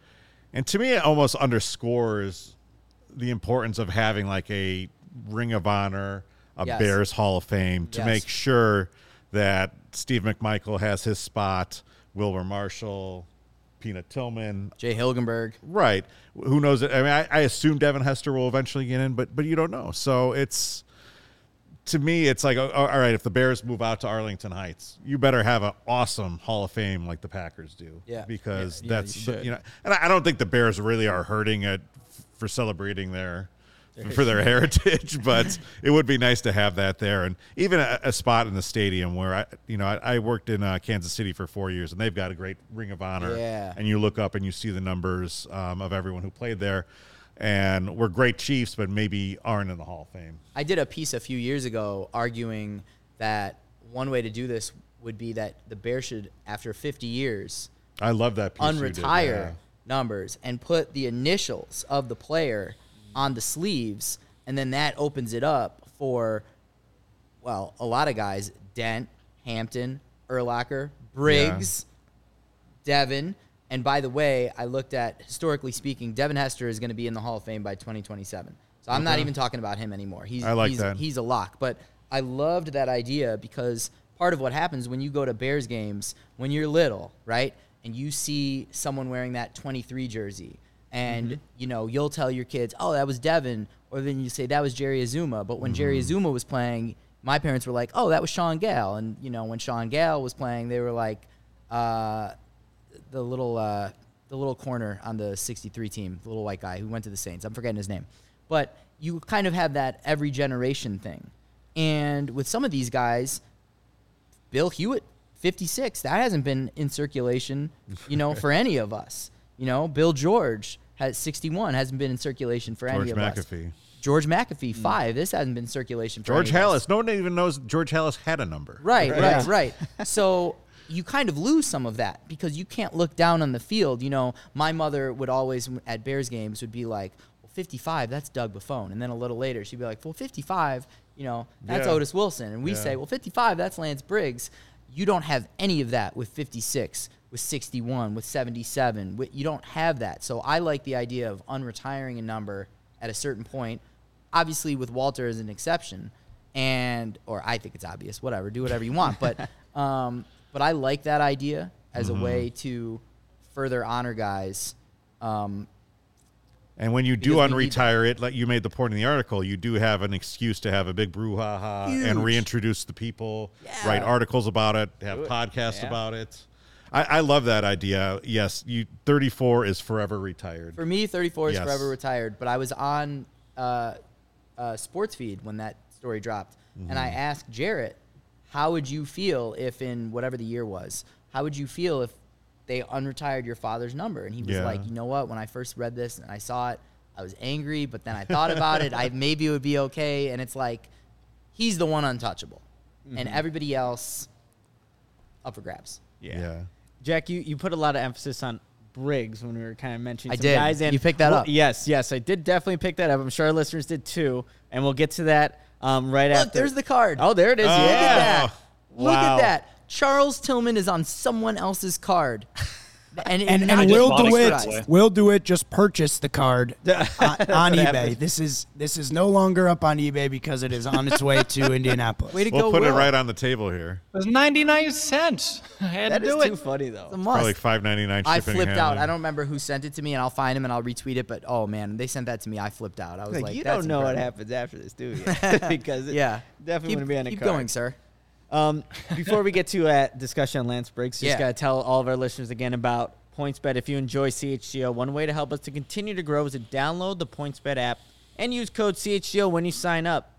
and to me it almost underscores the importance of having like a Ring of Honor, a Yes. Bears Hall of Fame to Yes. make sure that Steve McMichael has his spot, Wilber Marshall. Peanut Tillman, Jay Hilgenberg. Right. Who knows? I mean, I, I assume Devin Hester will eventually get in, but but you don't know. So it's to me, it's like, oh, all right, if the Bears move out to Arlington Heights, you better have an awesome Hall of Fame like the Packers do. Yeah. Because Yeah, that's you you know, and I I don't think the Bears really are hurting it for celebrating their <laughs> for their heritage, <laughs> but it would be nice to have that there, and even a, a spot in the stadium where I, you know, I, I worked in uh, Kansas City for four years, and they've got a great Ring of Honor. Yeah. And you look up and you see the numbers um, of everyone who played there, and we're great Chiefs, but maybe aren't in the Hall of Fame. I did a piece a few years ago arguing that one way to do this would be that the Bears should, after 50 years, I love that piece. you did, unretire yeah. numbers and put the initials of the player on the sleeves, and then that opens it up for, well, a lot of guys: Dent, Hampton, Urlacher, Briggs, Devin. And by the way, I looked at historically speaking, Devin Hester is going to be in the Hall of Fame by 2027. So I'm not even talking about him anymore. He's I like he's, that. he's a lock. But I loved that idea because part of what happens when you go to Bears games when you're little, right? And you see someone wearing that 23 jersey and Mm-hmm. you know, you'll tell your kids, "Oh, that was Devin," or then you say that was Jerry Azumah. But when Jerry Mm-hmm. Azumah was playing, my parents were like, "Oh, that was Shaun Gayle." And you know, when Shaun Gayle was playing, they were like uh, the little uh, the little corner on the 63 team, the little white guy who went to the Saints. I'm forgetting his name. But you kind of have that every generation thing. And with some of these guys, Bill Hewitt, 56, that hasn't been in circulation, you know, for <laughs> any of us. You know, Bill George has 61, hasn't been in circulation for George any of us. McAfee. George McAfee, mm. five. This hasn't been circulation for George any. Halas. No one even knows George Halas had a number. Right, Right. right, right. <laughs> So you kind of lose some of that because you can't look down on the field. You know, my mother would always at Bears games would be like, "Well, 55, that's Doug Buffone," and then a little later she'd be like, "Well, 55, you know, that's Yeah. Otis Wilson," and we Yeah. say, "Well, 55, that's Lance Briggs." You don't have any of that with 56, with 61, with 77. With, you don't have that. So I like the idea of unretiring a number at a certain point. Obviously, with Walter as an exception, and or I think it's obvious. Whatever, do whatever you want. But <laughs> um, but I like that idea as Mm-hmm. a way to further honor guys. Um, And when you do Because we need unretire it, like you made the point in the article, you do have an excuse to have a big brouhaha and reintroduce the people, Yeah. write articles about it, have Do it. podcasts Yeah. about it. I, I love that idea. Yes, you 34 is forever retired. For me, 34 is Yes. forever retired. But I was on uh, uh, Sports Feed when that story dropped, and I asked Jarrett, "How would you feel if, in whatever the year was, how would you feel if they unretired your father's number?" And he was Yeah. like, "You know what? When I first read this and I saw it, I was angry, but then I thought about it. I <laughs> maybe it would be okay." And it's like, he's the one untouchable, and everybody else up for grabs. yeah. Jack, you, you put a lot of emphasis on Briggs when we were kind of mentioning I some did. guys. And You picked that well, up. Yes, yes, I did definitely pick that up. I'm sure our listeners did too, and we'll get to that um, right Look, after. there's the card. oh, there it is. Oh. yeah. Look at that. Look at that. Charles Tillman is on someone else's card. <laughs> And, And, not and just Will do it DeWitt, that way. Will DeWitt just purchase the card <laughs> on, on eBay. happened. This is this is no longer up on eBay because it is on its way to <laughs> Indianapolis. Way to We'll go, put it right on the table here. It was 99 cents. <laughs> I had That to is do too funny though. It's a must. Probably 5.99 I flipped out. I don't remember who sent it to me, and I'll find him and I'll retweet it. But oh man, they sent that to me. I flipped out. I was Like, like, you That's don't know what happens after this, do you? because it Yeah, definitely keep, to be on a keep card. going, sir. Um, before we get to a discussion on Lance Briggs, just Yeah. gotta tell all of our listeners again about PointsBet. If you enjoy CHGO, one way to help us to continue to grow is to download the PointsBet app and use code CHGO when you sign up.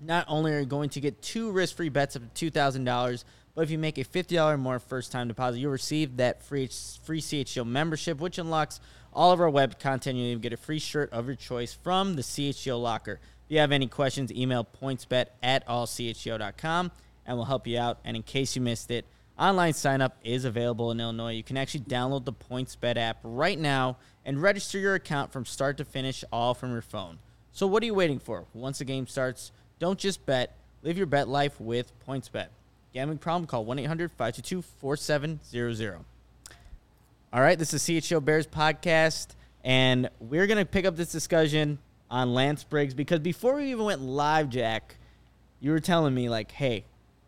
Not only are you going to get two risk-free bets up to two thousand dollars, but if you make a fifty dollar or more first-time deposit, you'll receive that free free CHGO membership, which unlocks all of our web content. You'll even get a free shirt of your choice from the CHGO locker. If you have any questions, email pointsbet at allcho.com and we'll help you out. And in case you missed it, online sign up is available in Illinois. You can actually download the PointsBet app right now and register your account from start to finish, all from your phone. So what are you waiting for? Once the game starts, don't just bet, live your bet life with PointsBet. Gambling problem? Call 1 800 522 4700. All right, this is CHGO Bears podcast, and we're going to pick up this discussion on Lance Briggs because before we even went live, Jack, you were telling me, like, hey,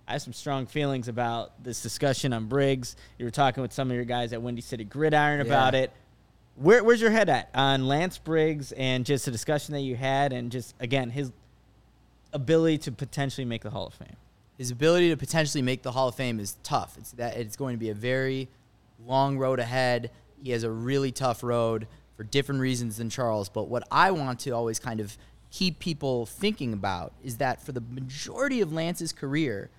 I have some strong feelings about this discussion on Briggs. You were talking with some of your guys at Windy City Gridiron about Yeah. it. Where, where's your head at on Lance Briggs and just the discussion that you had, and just, again, his ability to potentially make the Hall of Fame? his ability to potentially make the Hall of Fame is tough. It's that it's going to be a very long road ahead. He has a really tough road for different reasons than Charles. But what I want to always kind of keep people thinking about is that for the majority of Lance's career,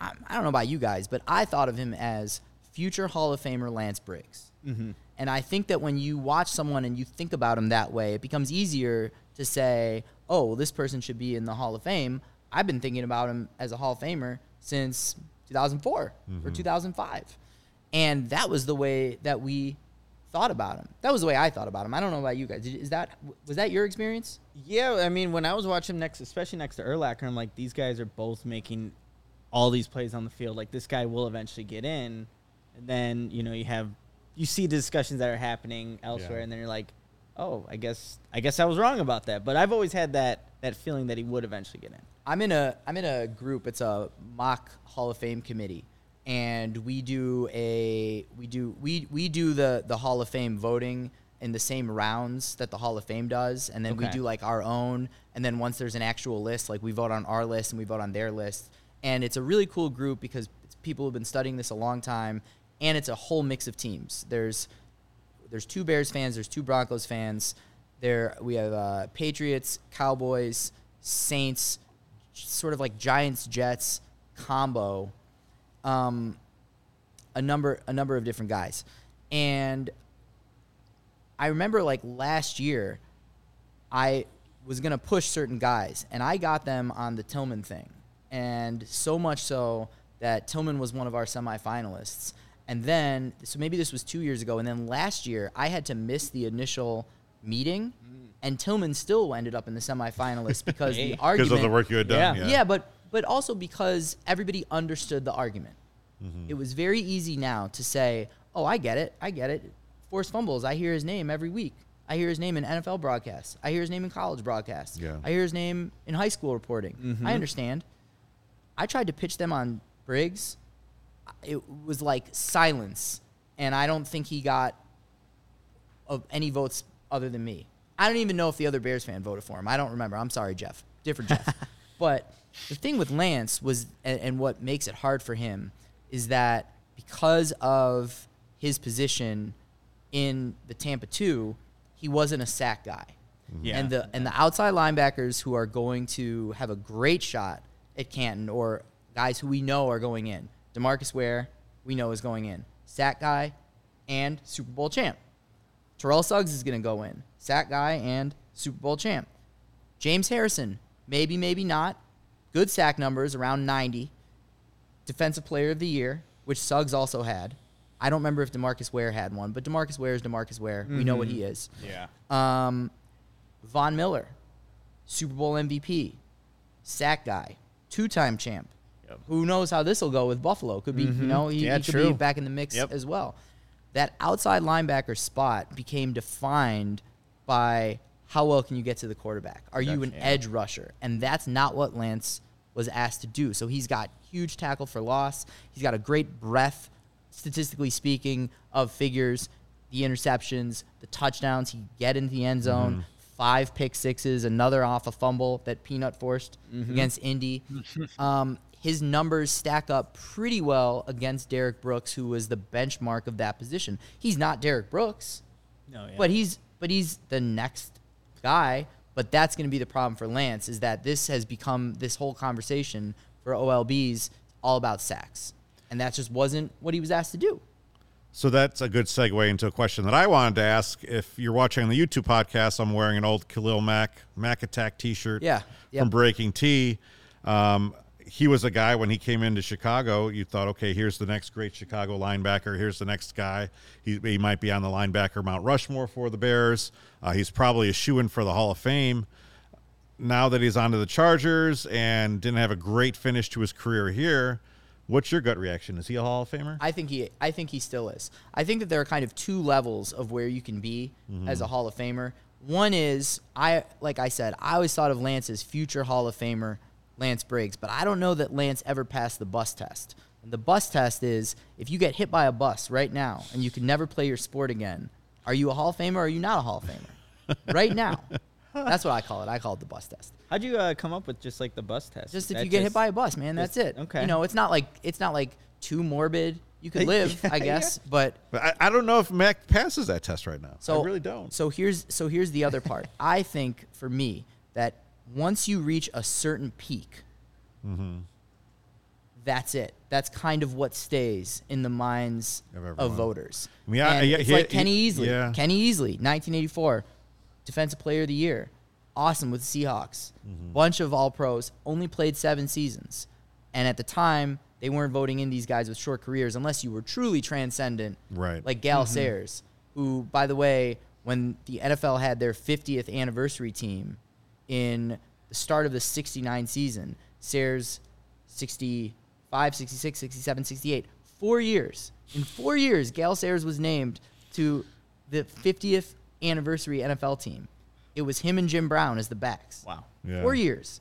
I, I don't know about you guys, but I thought of him as future Hall of Famer Lance Briggs. Mm-hmm. And I think that when you watch someone and you think about him that way, it becomes easier to say, oh, well, this person should be in the Hall of Fame. I've been thinking about him as a Hall of Famer since 2004 or mm-hmm. 2005. And that was the way that we thought about him. That was the way I thought about him. I don't know about you guys. Is that was that your experience? Yeah, I mean, when I was watching next, especially next to Urlacher, I'm like, these guys are both making all these plays on the field. Like, this guy will eventually get in. And then, you know, you have, you see the discussions that are happening elsewhere, Yeah. and then you're like, oh, I guess, I guess I was wrong about that. But I've always had that, that feeling that he would eventually get in. I'm in a I'm in a group. It's a mock Hall of Fame committee, and we do a we do we we do the the Hall of Fame voting in the same rounds that the Hall of Fame does, and then we do like our own. And then once there's an actual list, like we vote on our list and we vote on their list, and it's a really cool group because people who've been studying this a long time, and it's a whole mix of teams. There's there's two Bears fans, there's two Broncos fans. There we have uh, Patriots, Cowboys, Saints, sort of like Giants Jets combo. Um, a number a number of different guys, and I remember like last year, I was gonna push certain guys, and I got them on the Tillman thing, and so much so that Tillman was one of our semifinalists. And then, so maybe this was two years ago, and then last year I had to miss the initial meeting, and Tillman still ended up in the semifinalists because <laughs> Hey. the argument because of the work you had done. Yeah. Yeah, yeah. but but also because everybody understood the argument. Mm-hmm. It was very easy now to say, "Oh, I get it. I get it. Forced fumbles. I hear his name every week. I hear his name in NFL broadcasts. I hear his name in college broadcasts. Yeah. I hear his name in high school reporting. I understand." I tried to pitch them on Briggs. It was like silence, and I don't think he got of any votes other than me. I don't even know if the other Bears fan voted for him. I don't remember. I'm sorry, Jeff. Different Jeff. <laughs> but the thing with Lance was, and, and what makes it hard for him is that because of his position in the Tampa 2, he wasn't a sack guy. Mm-hmm. Yeah. And the and the outside linebackers who are going to have a great shot at Canton or guys who we know are going in. Demarcus Ware, we know is going in. Sack guy and Super Bowl champ. Terrell Suggs is going to go in. Sack guy and Super Bowl champ. James Harrison, maybe, maybe not. Good sack numbers, around 90. Defensive player of the year, which Suggs also had. I don't remember if Demarcus Ware had one, but Demarcus Ware is Demarcus Ware. We know what he is. Yeah. Um, Von Miller, Super Bowl MVP, sack guy, two-time champ. Yep. Who knows how this will go with Buffalo? Could be, you mm-hmm. know, he, Yeah, he could true. be back in the mix Yep. as well. That outside linebacker spot became defined by how well can you get to the quarterback? Are you an That's- edge rusher? And that's not what Lance was asked to do. So he's got huge tackle for loss. He's got a great breadth, statistically speaking, of figures, the interceptions, the touchdowns. He could get into the end zone. Mm-hmm. Five pick sixes, another off a fumble that Peanut forced against Indy. <laughs> um, his numbers stack up pretty well against Derrick Brooks, who was the benchmark of that position. He's not Derrick Brooks, No, yeah. but he's but he's the next guy. But that's going to be the problem for Lance is that this has become this whole conversation for OLBs all about sacks, and that just wasn't what he was asked to do. So that's a good segue into a question that I wanted to ask. If you're watching the YouTube podcast, I'm wearing an old Khalil Mack Mac Attack T-shirt. Yeah, yep. from Breaking T. Um, he was a guy when he came into Chicago. You thought, okay, here's the next great Chicago linebacker. Here's the next guy. He, he might be on the linebacker Mount Rushmore for the Bears. Uh, he's probably a shoe in for the Hall of Fame. Now that he's onto the Chargers and didn't have a great finish to his career here, what's your gut reaction? Is he a Hall of Famer? I think he I think he still is. I think that there are kind of two levels of where you can be mm-hmm. as a Hall of Famer. One is I like I said, I always thought of Lance as future Hall of Famer Lance Briggs, but I don't know that Lance ever passed the bus test. And the bus test is if you get hit by a bus right now and you can never play your sport again, are you a Hall of Famer or are you not a Hall of Famer? <laughs> right now. That's what I call it. I call it the bus test. How'd you uh, come up with just like the bus test? Just if That you get hit by a bus, man, that's just- it. okay. You know, it's not like it's not like too morbid. You could <laughs> live, I Yeah, guess, but But I, I don't know if Mack passes that test right now. so I really don't. So here's so here's the other part. <laughs> I think for me that once you reach a certain peak, Mm-hmm. that's it. That's kind of what stays in the minds Of of, voters. I mean, I- And yeah, it's he- like he- Kenny Easley. yeah. Kenny Easley, 1984, Defensive Player of the Year, awesome with the Seahawks. Mm-hmm. Bunch of All Pros, only played seven seasons, and at the time they weren't voting in these guys with short careers unless you were truly transcendent Right. like Gale Sayers, who, by the way, when the NFL had their 50th anniversary team in the start of the 69 season, Sayers 65, 66, 67, 68, four years. In four years, Gale Sayers was named to the 50th anniversary NFL team. It was him and Jim Brown as the backs. Wow. Yeah. Four years.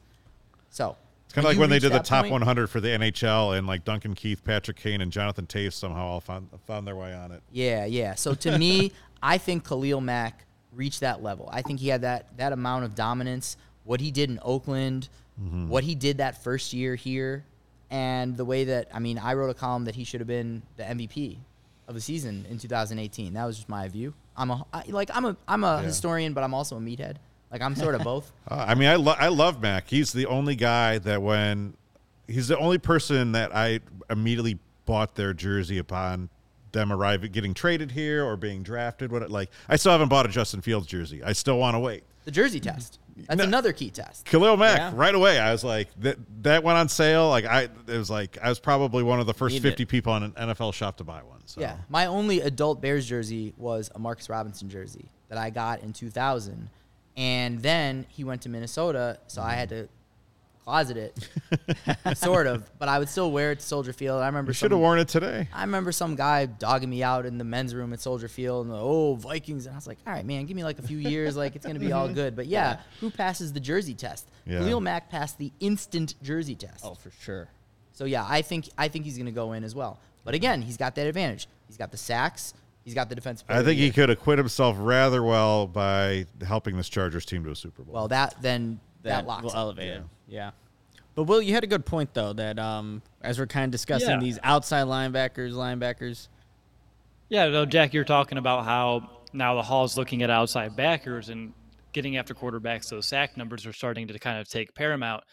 So It's kind of like when they did the that top point- 100 for the NHL, and like Duncan Keith, Patrick Kane, and Jonathan Toews somehow all found found their way on it. Yeah, yeah. So to me, <laughs> I think Khalil Mack reached that level. I think he had that that amount of dominance. What he did in Oakland, Mm-hmm. what he did that first year here, and the way that I mean, I wrote a column that he should have been the MVP of the season in 2018. That was just my view. I'm a I, like I'm a I'm a Yeah. historian, but I'm also a meathead. Like I'm sort of <laughs> both. Uh, I mean, I lo- I love Mack. He's the only guy that when he's the only person that I immediately bought their jersey upon them arriving, getting traded here or being drafted. What like I still haven't bought a Justin Fields jersey. I still want to wait. The jersey test. That's No. another key test. Khalil Mack Yeah. right away. I was like that. That went on sale. Like I, it was like I was probably one of the first Need fifty it. people on an NFL shop to buy one. So. Yeah. My only adult Bears jersey was a Marcus Robinson jersey that I got in 2000. And then he went to Minnesota, so I had to closet it, <laughs> sort of. But I would still wear it to Soldier Field. I remember you should have worn it today. I remember some guy dogging me out in the men's room at Soldier Field and the oh Vikings and I was like, all right, man, give me like a few years, like it's gonna be all good. But yeah, who passes the jersey test? Yeah. Khalil Mack passed the instant jersey test. Oh, for sure. So yeah, I think I think he's going to go in as well. But again, he's got that advantage. He's got the sacks. He's got the defense. I think he could acquit himself rather well by helping this Chargers team to a Super Bowl. Well, that then that, That, locks. will it. elevate it. Yeah. But Will, you had a good point though that um, as we're kind of discussing Yeah. these outside linebackers, linebackers. Yeah, no, Jack, you're talking about how now the Hall's looking at outside backers and getting after quarterbacks. Those sack numbers are starting to kind of take paramount.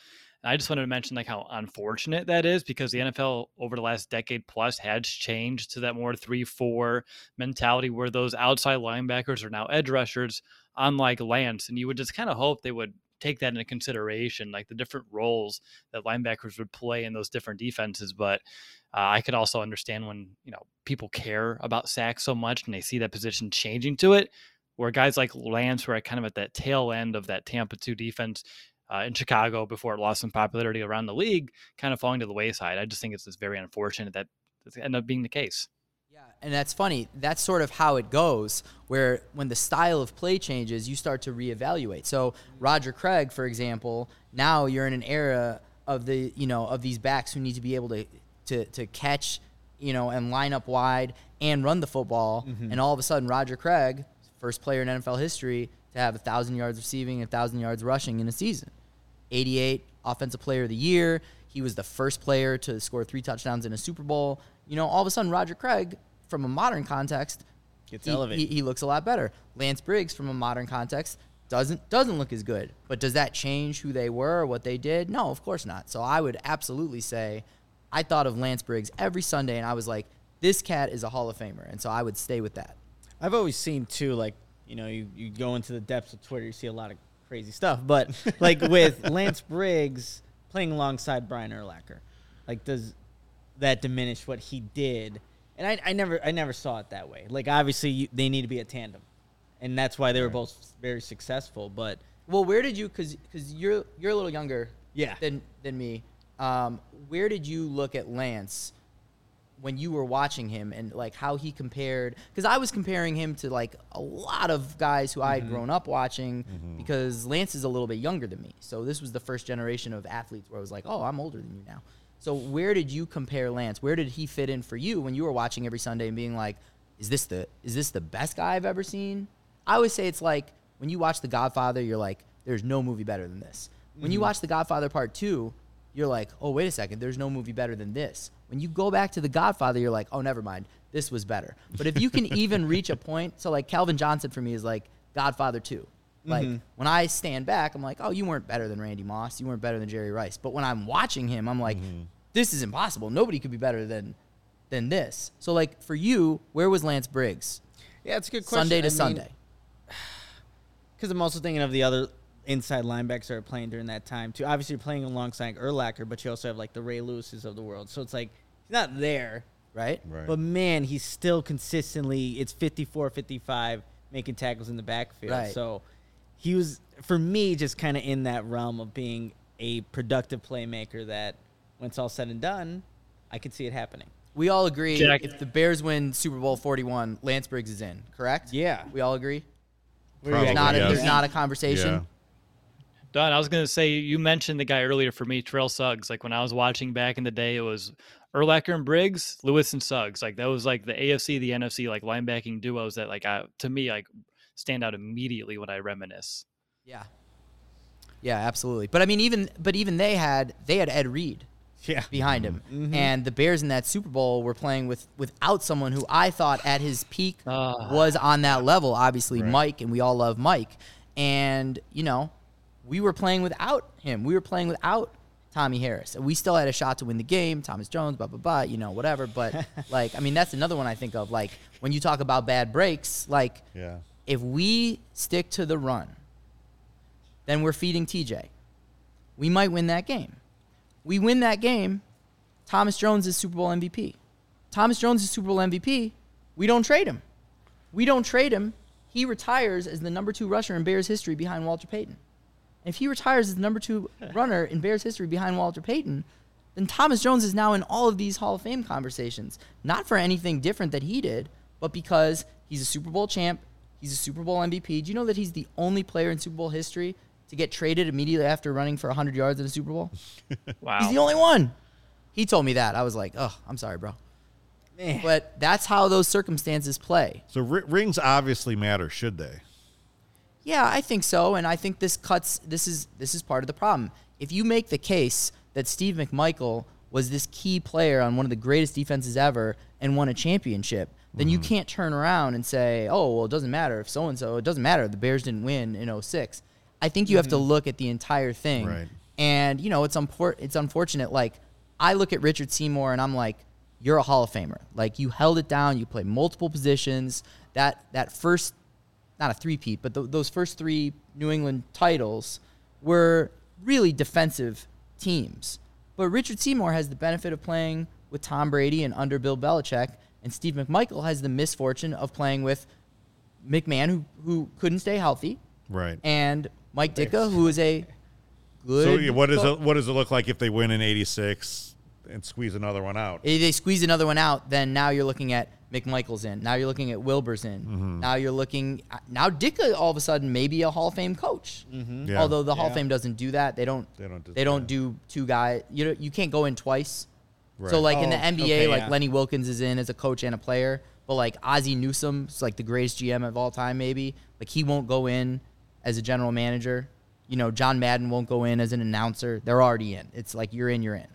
And I just wanted to mention like how unfortunate that is because the NFL over the last decade plus has changed to that more three-four mentality where those outside linebackers are now edge rushers, unlike Lance. And you would just kind of hope they would take that into consideration, like the different roles that linebackers would play in those different defenses. But uh, I could also understand when you know people care about sacks so much and they see that position changing to it. Where guys like Lance were kind of at that tail end of that Tampa two defense uh, in Chicago before it lost some popularity around the league, kind of falling to the wayside. I just think it's just very unfortunate that this ended up being the case. And that's funny. That's sort of how it goes. Where when the style of play changes, you start to reevaluate. So Roger Craig, for example, now you're in an era of the you know of these backs who need to be able to to to catch, you know, and line up wide and run the football. Mm-hmm. And all of a sudden, Roger Craig, first player in NFL history to have a thousand yards receiving, a thousand yards rushing in a season. 88 offensive player of the year. He was the first player to score three touchdowns in a Super Bowl. You know, all of a sudden, Roger Craig, from a modern context, Gets he, elevated. he, he looks a lot better. Lance Briggs, from a modern context, doesn't doesn't look as good. But does that change who they were or what they did? No, of course not. So I would absolutely say, I thought of Lance Briggs every Sunday, and I was like, this cat is a Hall of Famer, and so I would stay with that. I've always seen too, like you know, you, you go into the depths of Twitter, you see a lot of crazy stuff. But like <laughs> with Lance Briggs playing alongside Brian Urlacher, like does that diminish what he did? And I, I never I never saw it that way. Like obviously you, they need to be a tandem, and that's why they were both very successful. But Well, where did you? Because because you're you're a little younger. Yeah. Than than me. Um, where did you look at Lance when you were watching him and like how he compared? Because I was comparing him to like a lot of guys who I had grown up watching. Because Lance is a little bit younger than me, so this was the first generation of athletes where I was like, oh, I'm older than you now. So where did you compare Lance? Where did he fit in for you when you were watching every Sunday and being like, is this the is this the best guy I've ever seen? I always say it's like when you watch The Godfather, you're like, there's no movie better than this. When you mm-hmm. watch The Godfather Part Two, you're like, oh wait a second, there's no movie better than this. When you go back to The Godfather, you're like, oh never mind, this was better. But if you can <laughs> even reach a point, so like Calvin Johnson for me is like Godfather Two. Like mm-hmm. when I stand back, I'm like, oh, you weren't better than Randy Moss, you weren't better than Jerry Rice. But when I'm watching him, I'm like, mm-hmm. This is impossible. Nobody could be better than than this. So like for you, where was Lance Briggs? yeah, it's a good question. Sunday to I Sunday. Because I'm also thinking of the other inside linebackers that are playing during that time too. Obviously, you're playing alongside Urlacher, but you also have like the Ray Lewises of the world. So it's like he's not there, right? Right. but man, he's still consistently. It's 54, 55 making tackles in the backfield. Right. So he was for me just kind of in that realm of being a productive playmaker. That when it's all said and done, I could see it happening. We all agree Jack- if the Bears win Super Bowl 41, Lance Briggs is in, correct? Yeah. We all agree? Probably, There's not, a, yes. there's not a conversation. Yeah. Don, I was gonna say you mentioned the guy earlier for me, Terrell Suggs. Like when I was watching back in the day, it was Urlacher and Briggs, Lewis and Suggs. Like that was like the AFC, the NFC, like linebacking duos that like I, to me like stand out immediately when I reminisce. Yeah. Yeah, absolutely. But I mean even but even they had they had Ed Reed Yeah. behind him. And the Bears in that Super Bowl were playing with without someone who I thought at his peak Ah. was on that level. Obviously, Mike, and we all love Mike. And you know, we were playing without him. We were playing without Tommie Harris. And we still had a shot to win the game. Thomas Jones, blah blah blah. You know, whatever. But <laughs> like, I mean, that's another one I think of. Like when you talk about bad breaks, like Yeah. if we stick to the run, then we're feeding TJ. We might win that game. We win that game, Thomas Jones is Super Bowl MVP. Thomas Jones is Super Bowl MVP. We don't trade him. We don't trade him. He retires as the number two rusher in Bears history behind Walter Payton. If he retires as the number two <laughs> runner in Bears history behind Walter Payton, then Thomas Jones is now in all of these Hall of Fame conversations. Not for anything different that he did, but because he's a Super Bowl champ, he's a Super Bowl MVP. Do you know that he's the only player in Super Bowl history to get traded immediately after running for 100 yards in a Super Bowl? <laughs> Wow. He's the only one. He told me that. I was like, oh, I'm sorry, bro. Man. But that's how those circumstances play. So ri- rings obviously matter, should they? Yeah, I think so, and I think this cuts. This is this is part of the problem. If you make the case that Steve McMichael was this key player on one of the greatest defenses ever and won a championship, then you mm-hmm. can't turn around and say, "Oh, well, it doesn't matter if so and so. It doesn't matter. The Bears didn't win in 06. I think you have to mm-hmm. look at the entire thing. Right. And you know, it's unfor- it's unfortunate. Like I look at Richard Seymour and I'm like, you're a Hall of Famer. Like you held it down. You played multiple positions. That that first, not a three-peat, but th- those first three New England titles were really defensive teams. But Richard Seymour has the benefit of playing with Tom Brady and under Bill Belichick, and Steve McMichael has the misfortune of playing with McMahon, who who couldn't stay healthy, Right. and Mike Ditka, who is a so good. yeah, what does it what does it look like if they win in '86 and squeeze another one out? If they squeeze another one out, then now you're looking at McMichael's in. Now you're looking at Wilber's in. Mm-hmm. Now you're looking now Ditka all of a sudden may be a Hall of Fame coach. Yeah. Although the Hall of Fame doesn't do that. They don't. They don't do They don't do two guys. You know, you can't go in twice. So Right. like in the Oh, NBA, okay, like yeah. Lenny Wilkens is in as a coach and a player, but like Ozzie Newsome's like the greatest GM of all time, maybe. Like he won't go in as a general manager. You know, John Madden won't go in as an announcer. They're already in. It's like you're in, you're in.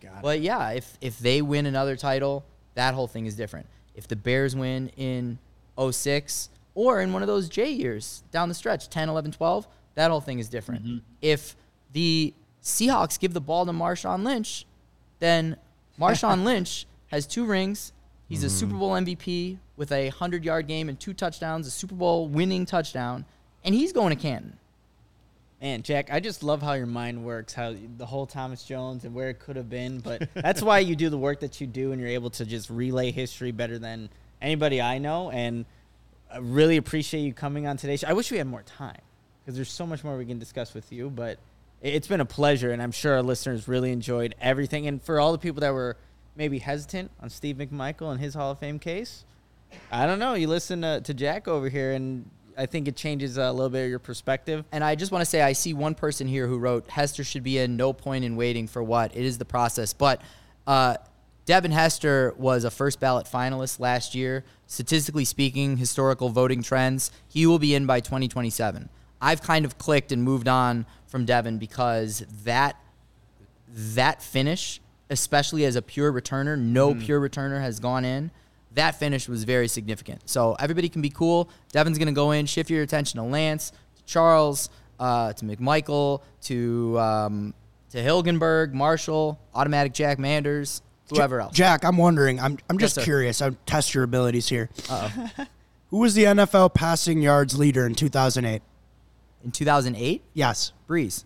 Got But yeah, if if they win another title, that whole thing is different. If the Bears win in 06 or in one of those J years down the stretch, 10, 11, 12, that whole thing is different. Mm-hmm. If the Seahawks give the ball to Marshawn Lynch, then Marshawn <laughs> Lynch has two rings. He's a mm-hmm. Super Bowl MVP with a 100 yard game and two touchdowns, a Super Bowl winning touchdown, and he's going to Canton. Man, Jack, I just love how your mind works, how the whole Thomas Jones and where it could have been. But that's why you do the work that you do, and you're able to just relay history better than anybody I know. And I really appreciate you coming on today's show. I wish we had more time because there's so much more we can discuss with you. But it- it's been a pleasure, and I'm sure our listeners really enjoyed everything. And for all the people that were maybe hesitant on Steve McMichael and his Hall of Fame case, I don't know. You listen to, to Jack over here, and I think it changes a little bit of your perspective. And I just want to say, I see one person here who wrote Hester should be in no point in waiting for what it is the process. But uh, Devin Hester was a first ballot finalist last year. Statistically speaking, historical voting trends, he will be in by 2027. I've kind of clicked and moved on from Devin because that that finish, especially as a pure returner, no pure returner has gone in. That finish was very significant. So everybody can be cool. Devin's going to go in, shift your attention to Lance, to Charles, uh, to McMichael, to um, to Hilgenberg, Marshall, automatic Jack Manders, whoever else. Jack, I'm wondering. I'm I'm just sir. curious. I'll test your abilities here. Who was the NFL passing yards leader in 2008? In 2008, Yes. Brees.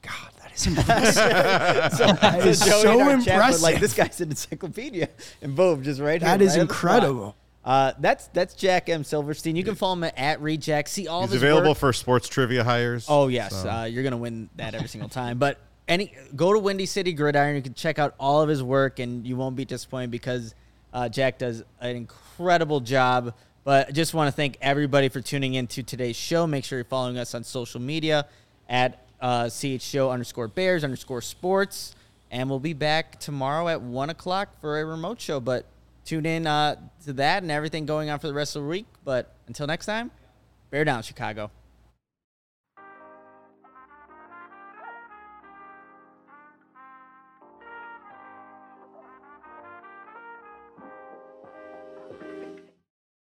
God, is impressive. <laughs> <laughs> that is Joey so in our chat, impressive. like this guy's an encyclopedia, and boom, just right here. that is right on the spot. incredible. Uh, that's that's Jack M Silverstein. You can follow him at Read Jack. See all He's of his available work. for sports trivia hires. Oh yes, so- uh, you're gonna win that every single time. But any go to Windy City Gridiron. You can check out all of his work, and you won't be disappointed because uh, Jack does an incredible job. But I just want to thank everybody for tuning in to today's show. Make sure you're following us on social media at uh, CH Show underscore Bears underscore Sports, and we'll be back tomorrow at one o'clock for a remote show. But tune in uh, to that and everything going on for the rest of the week. But until next time, bear down, Chicago.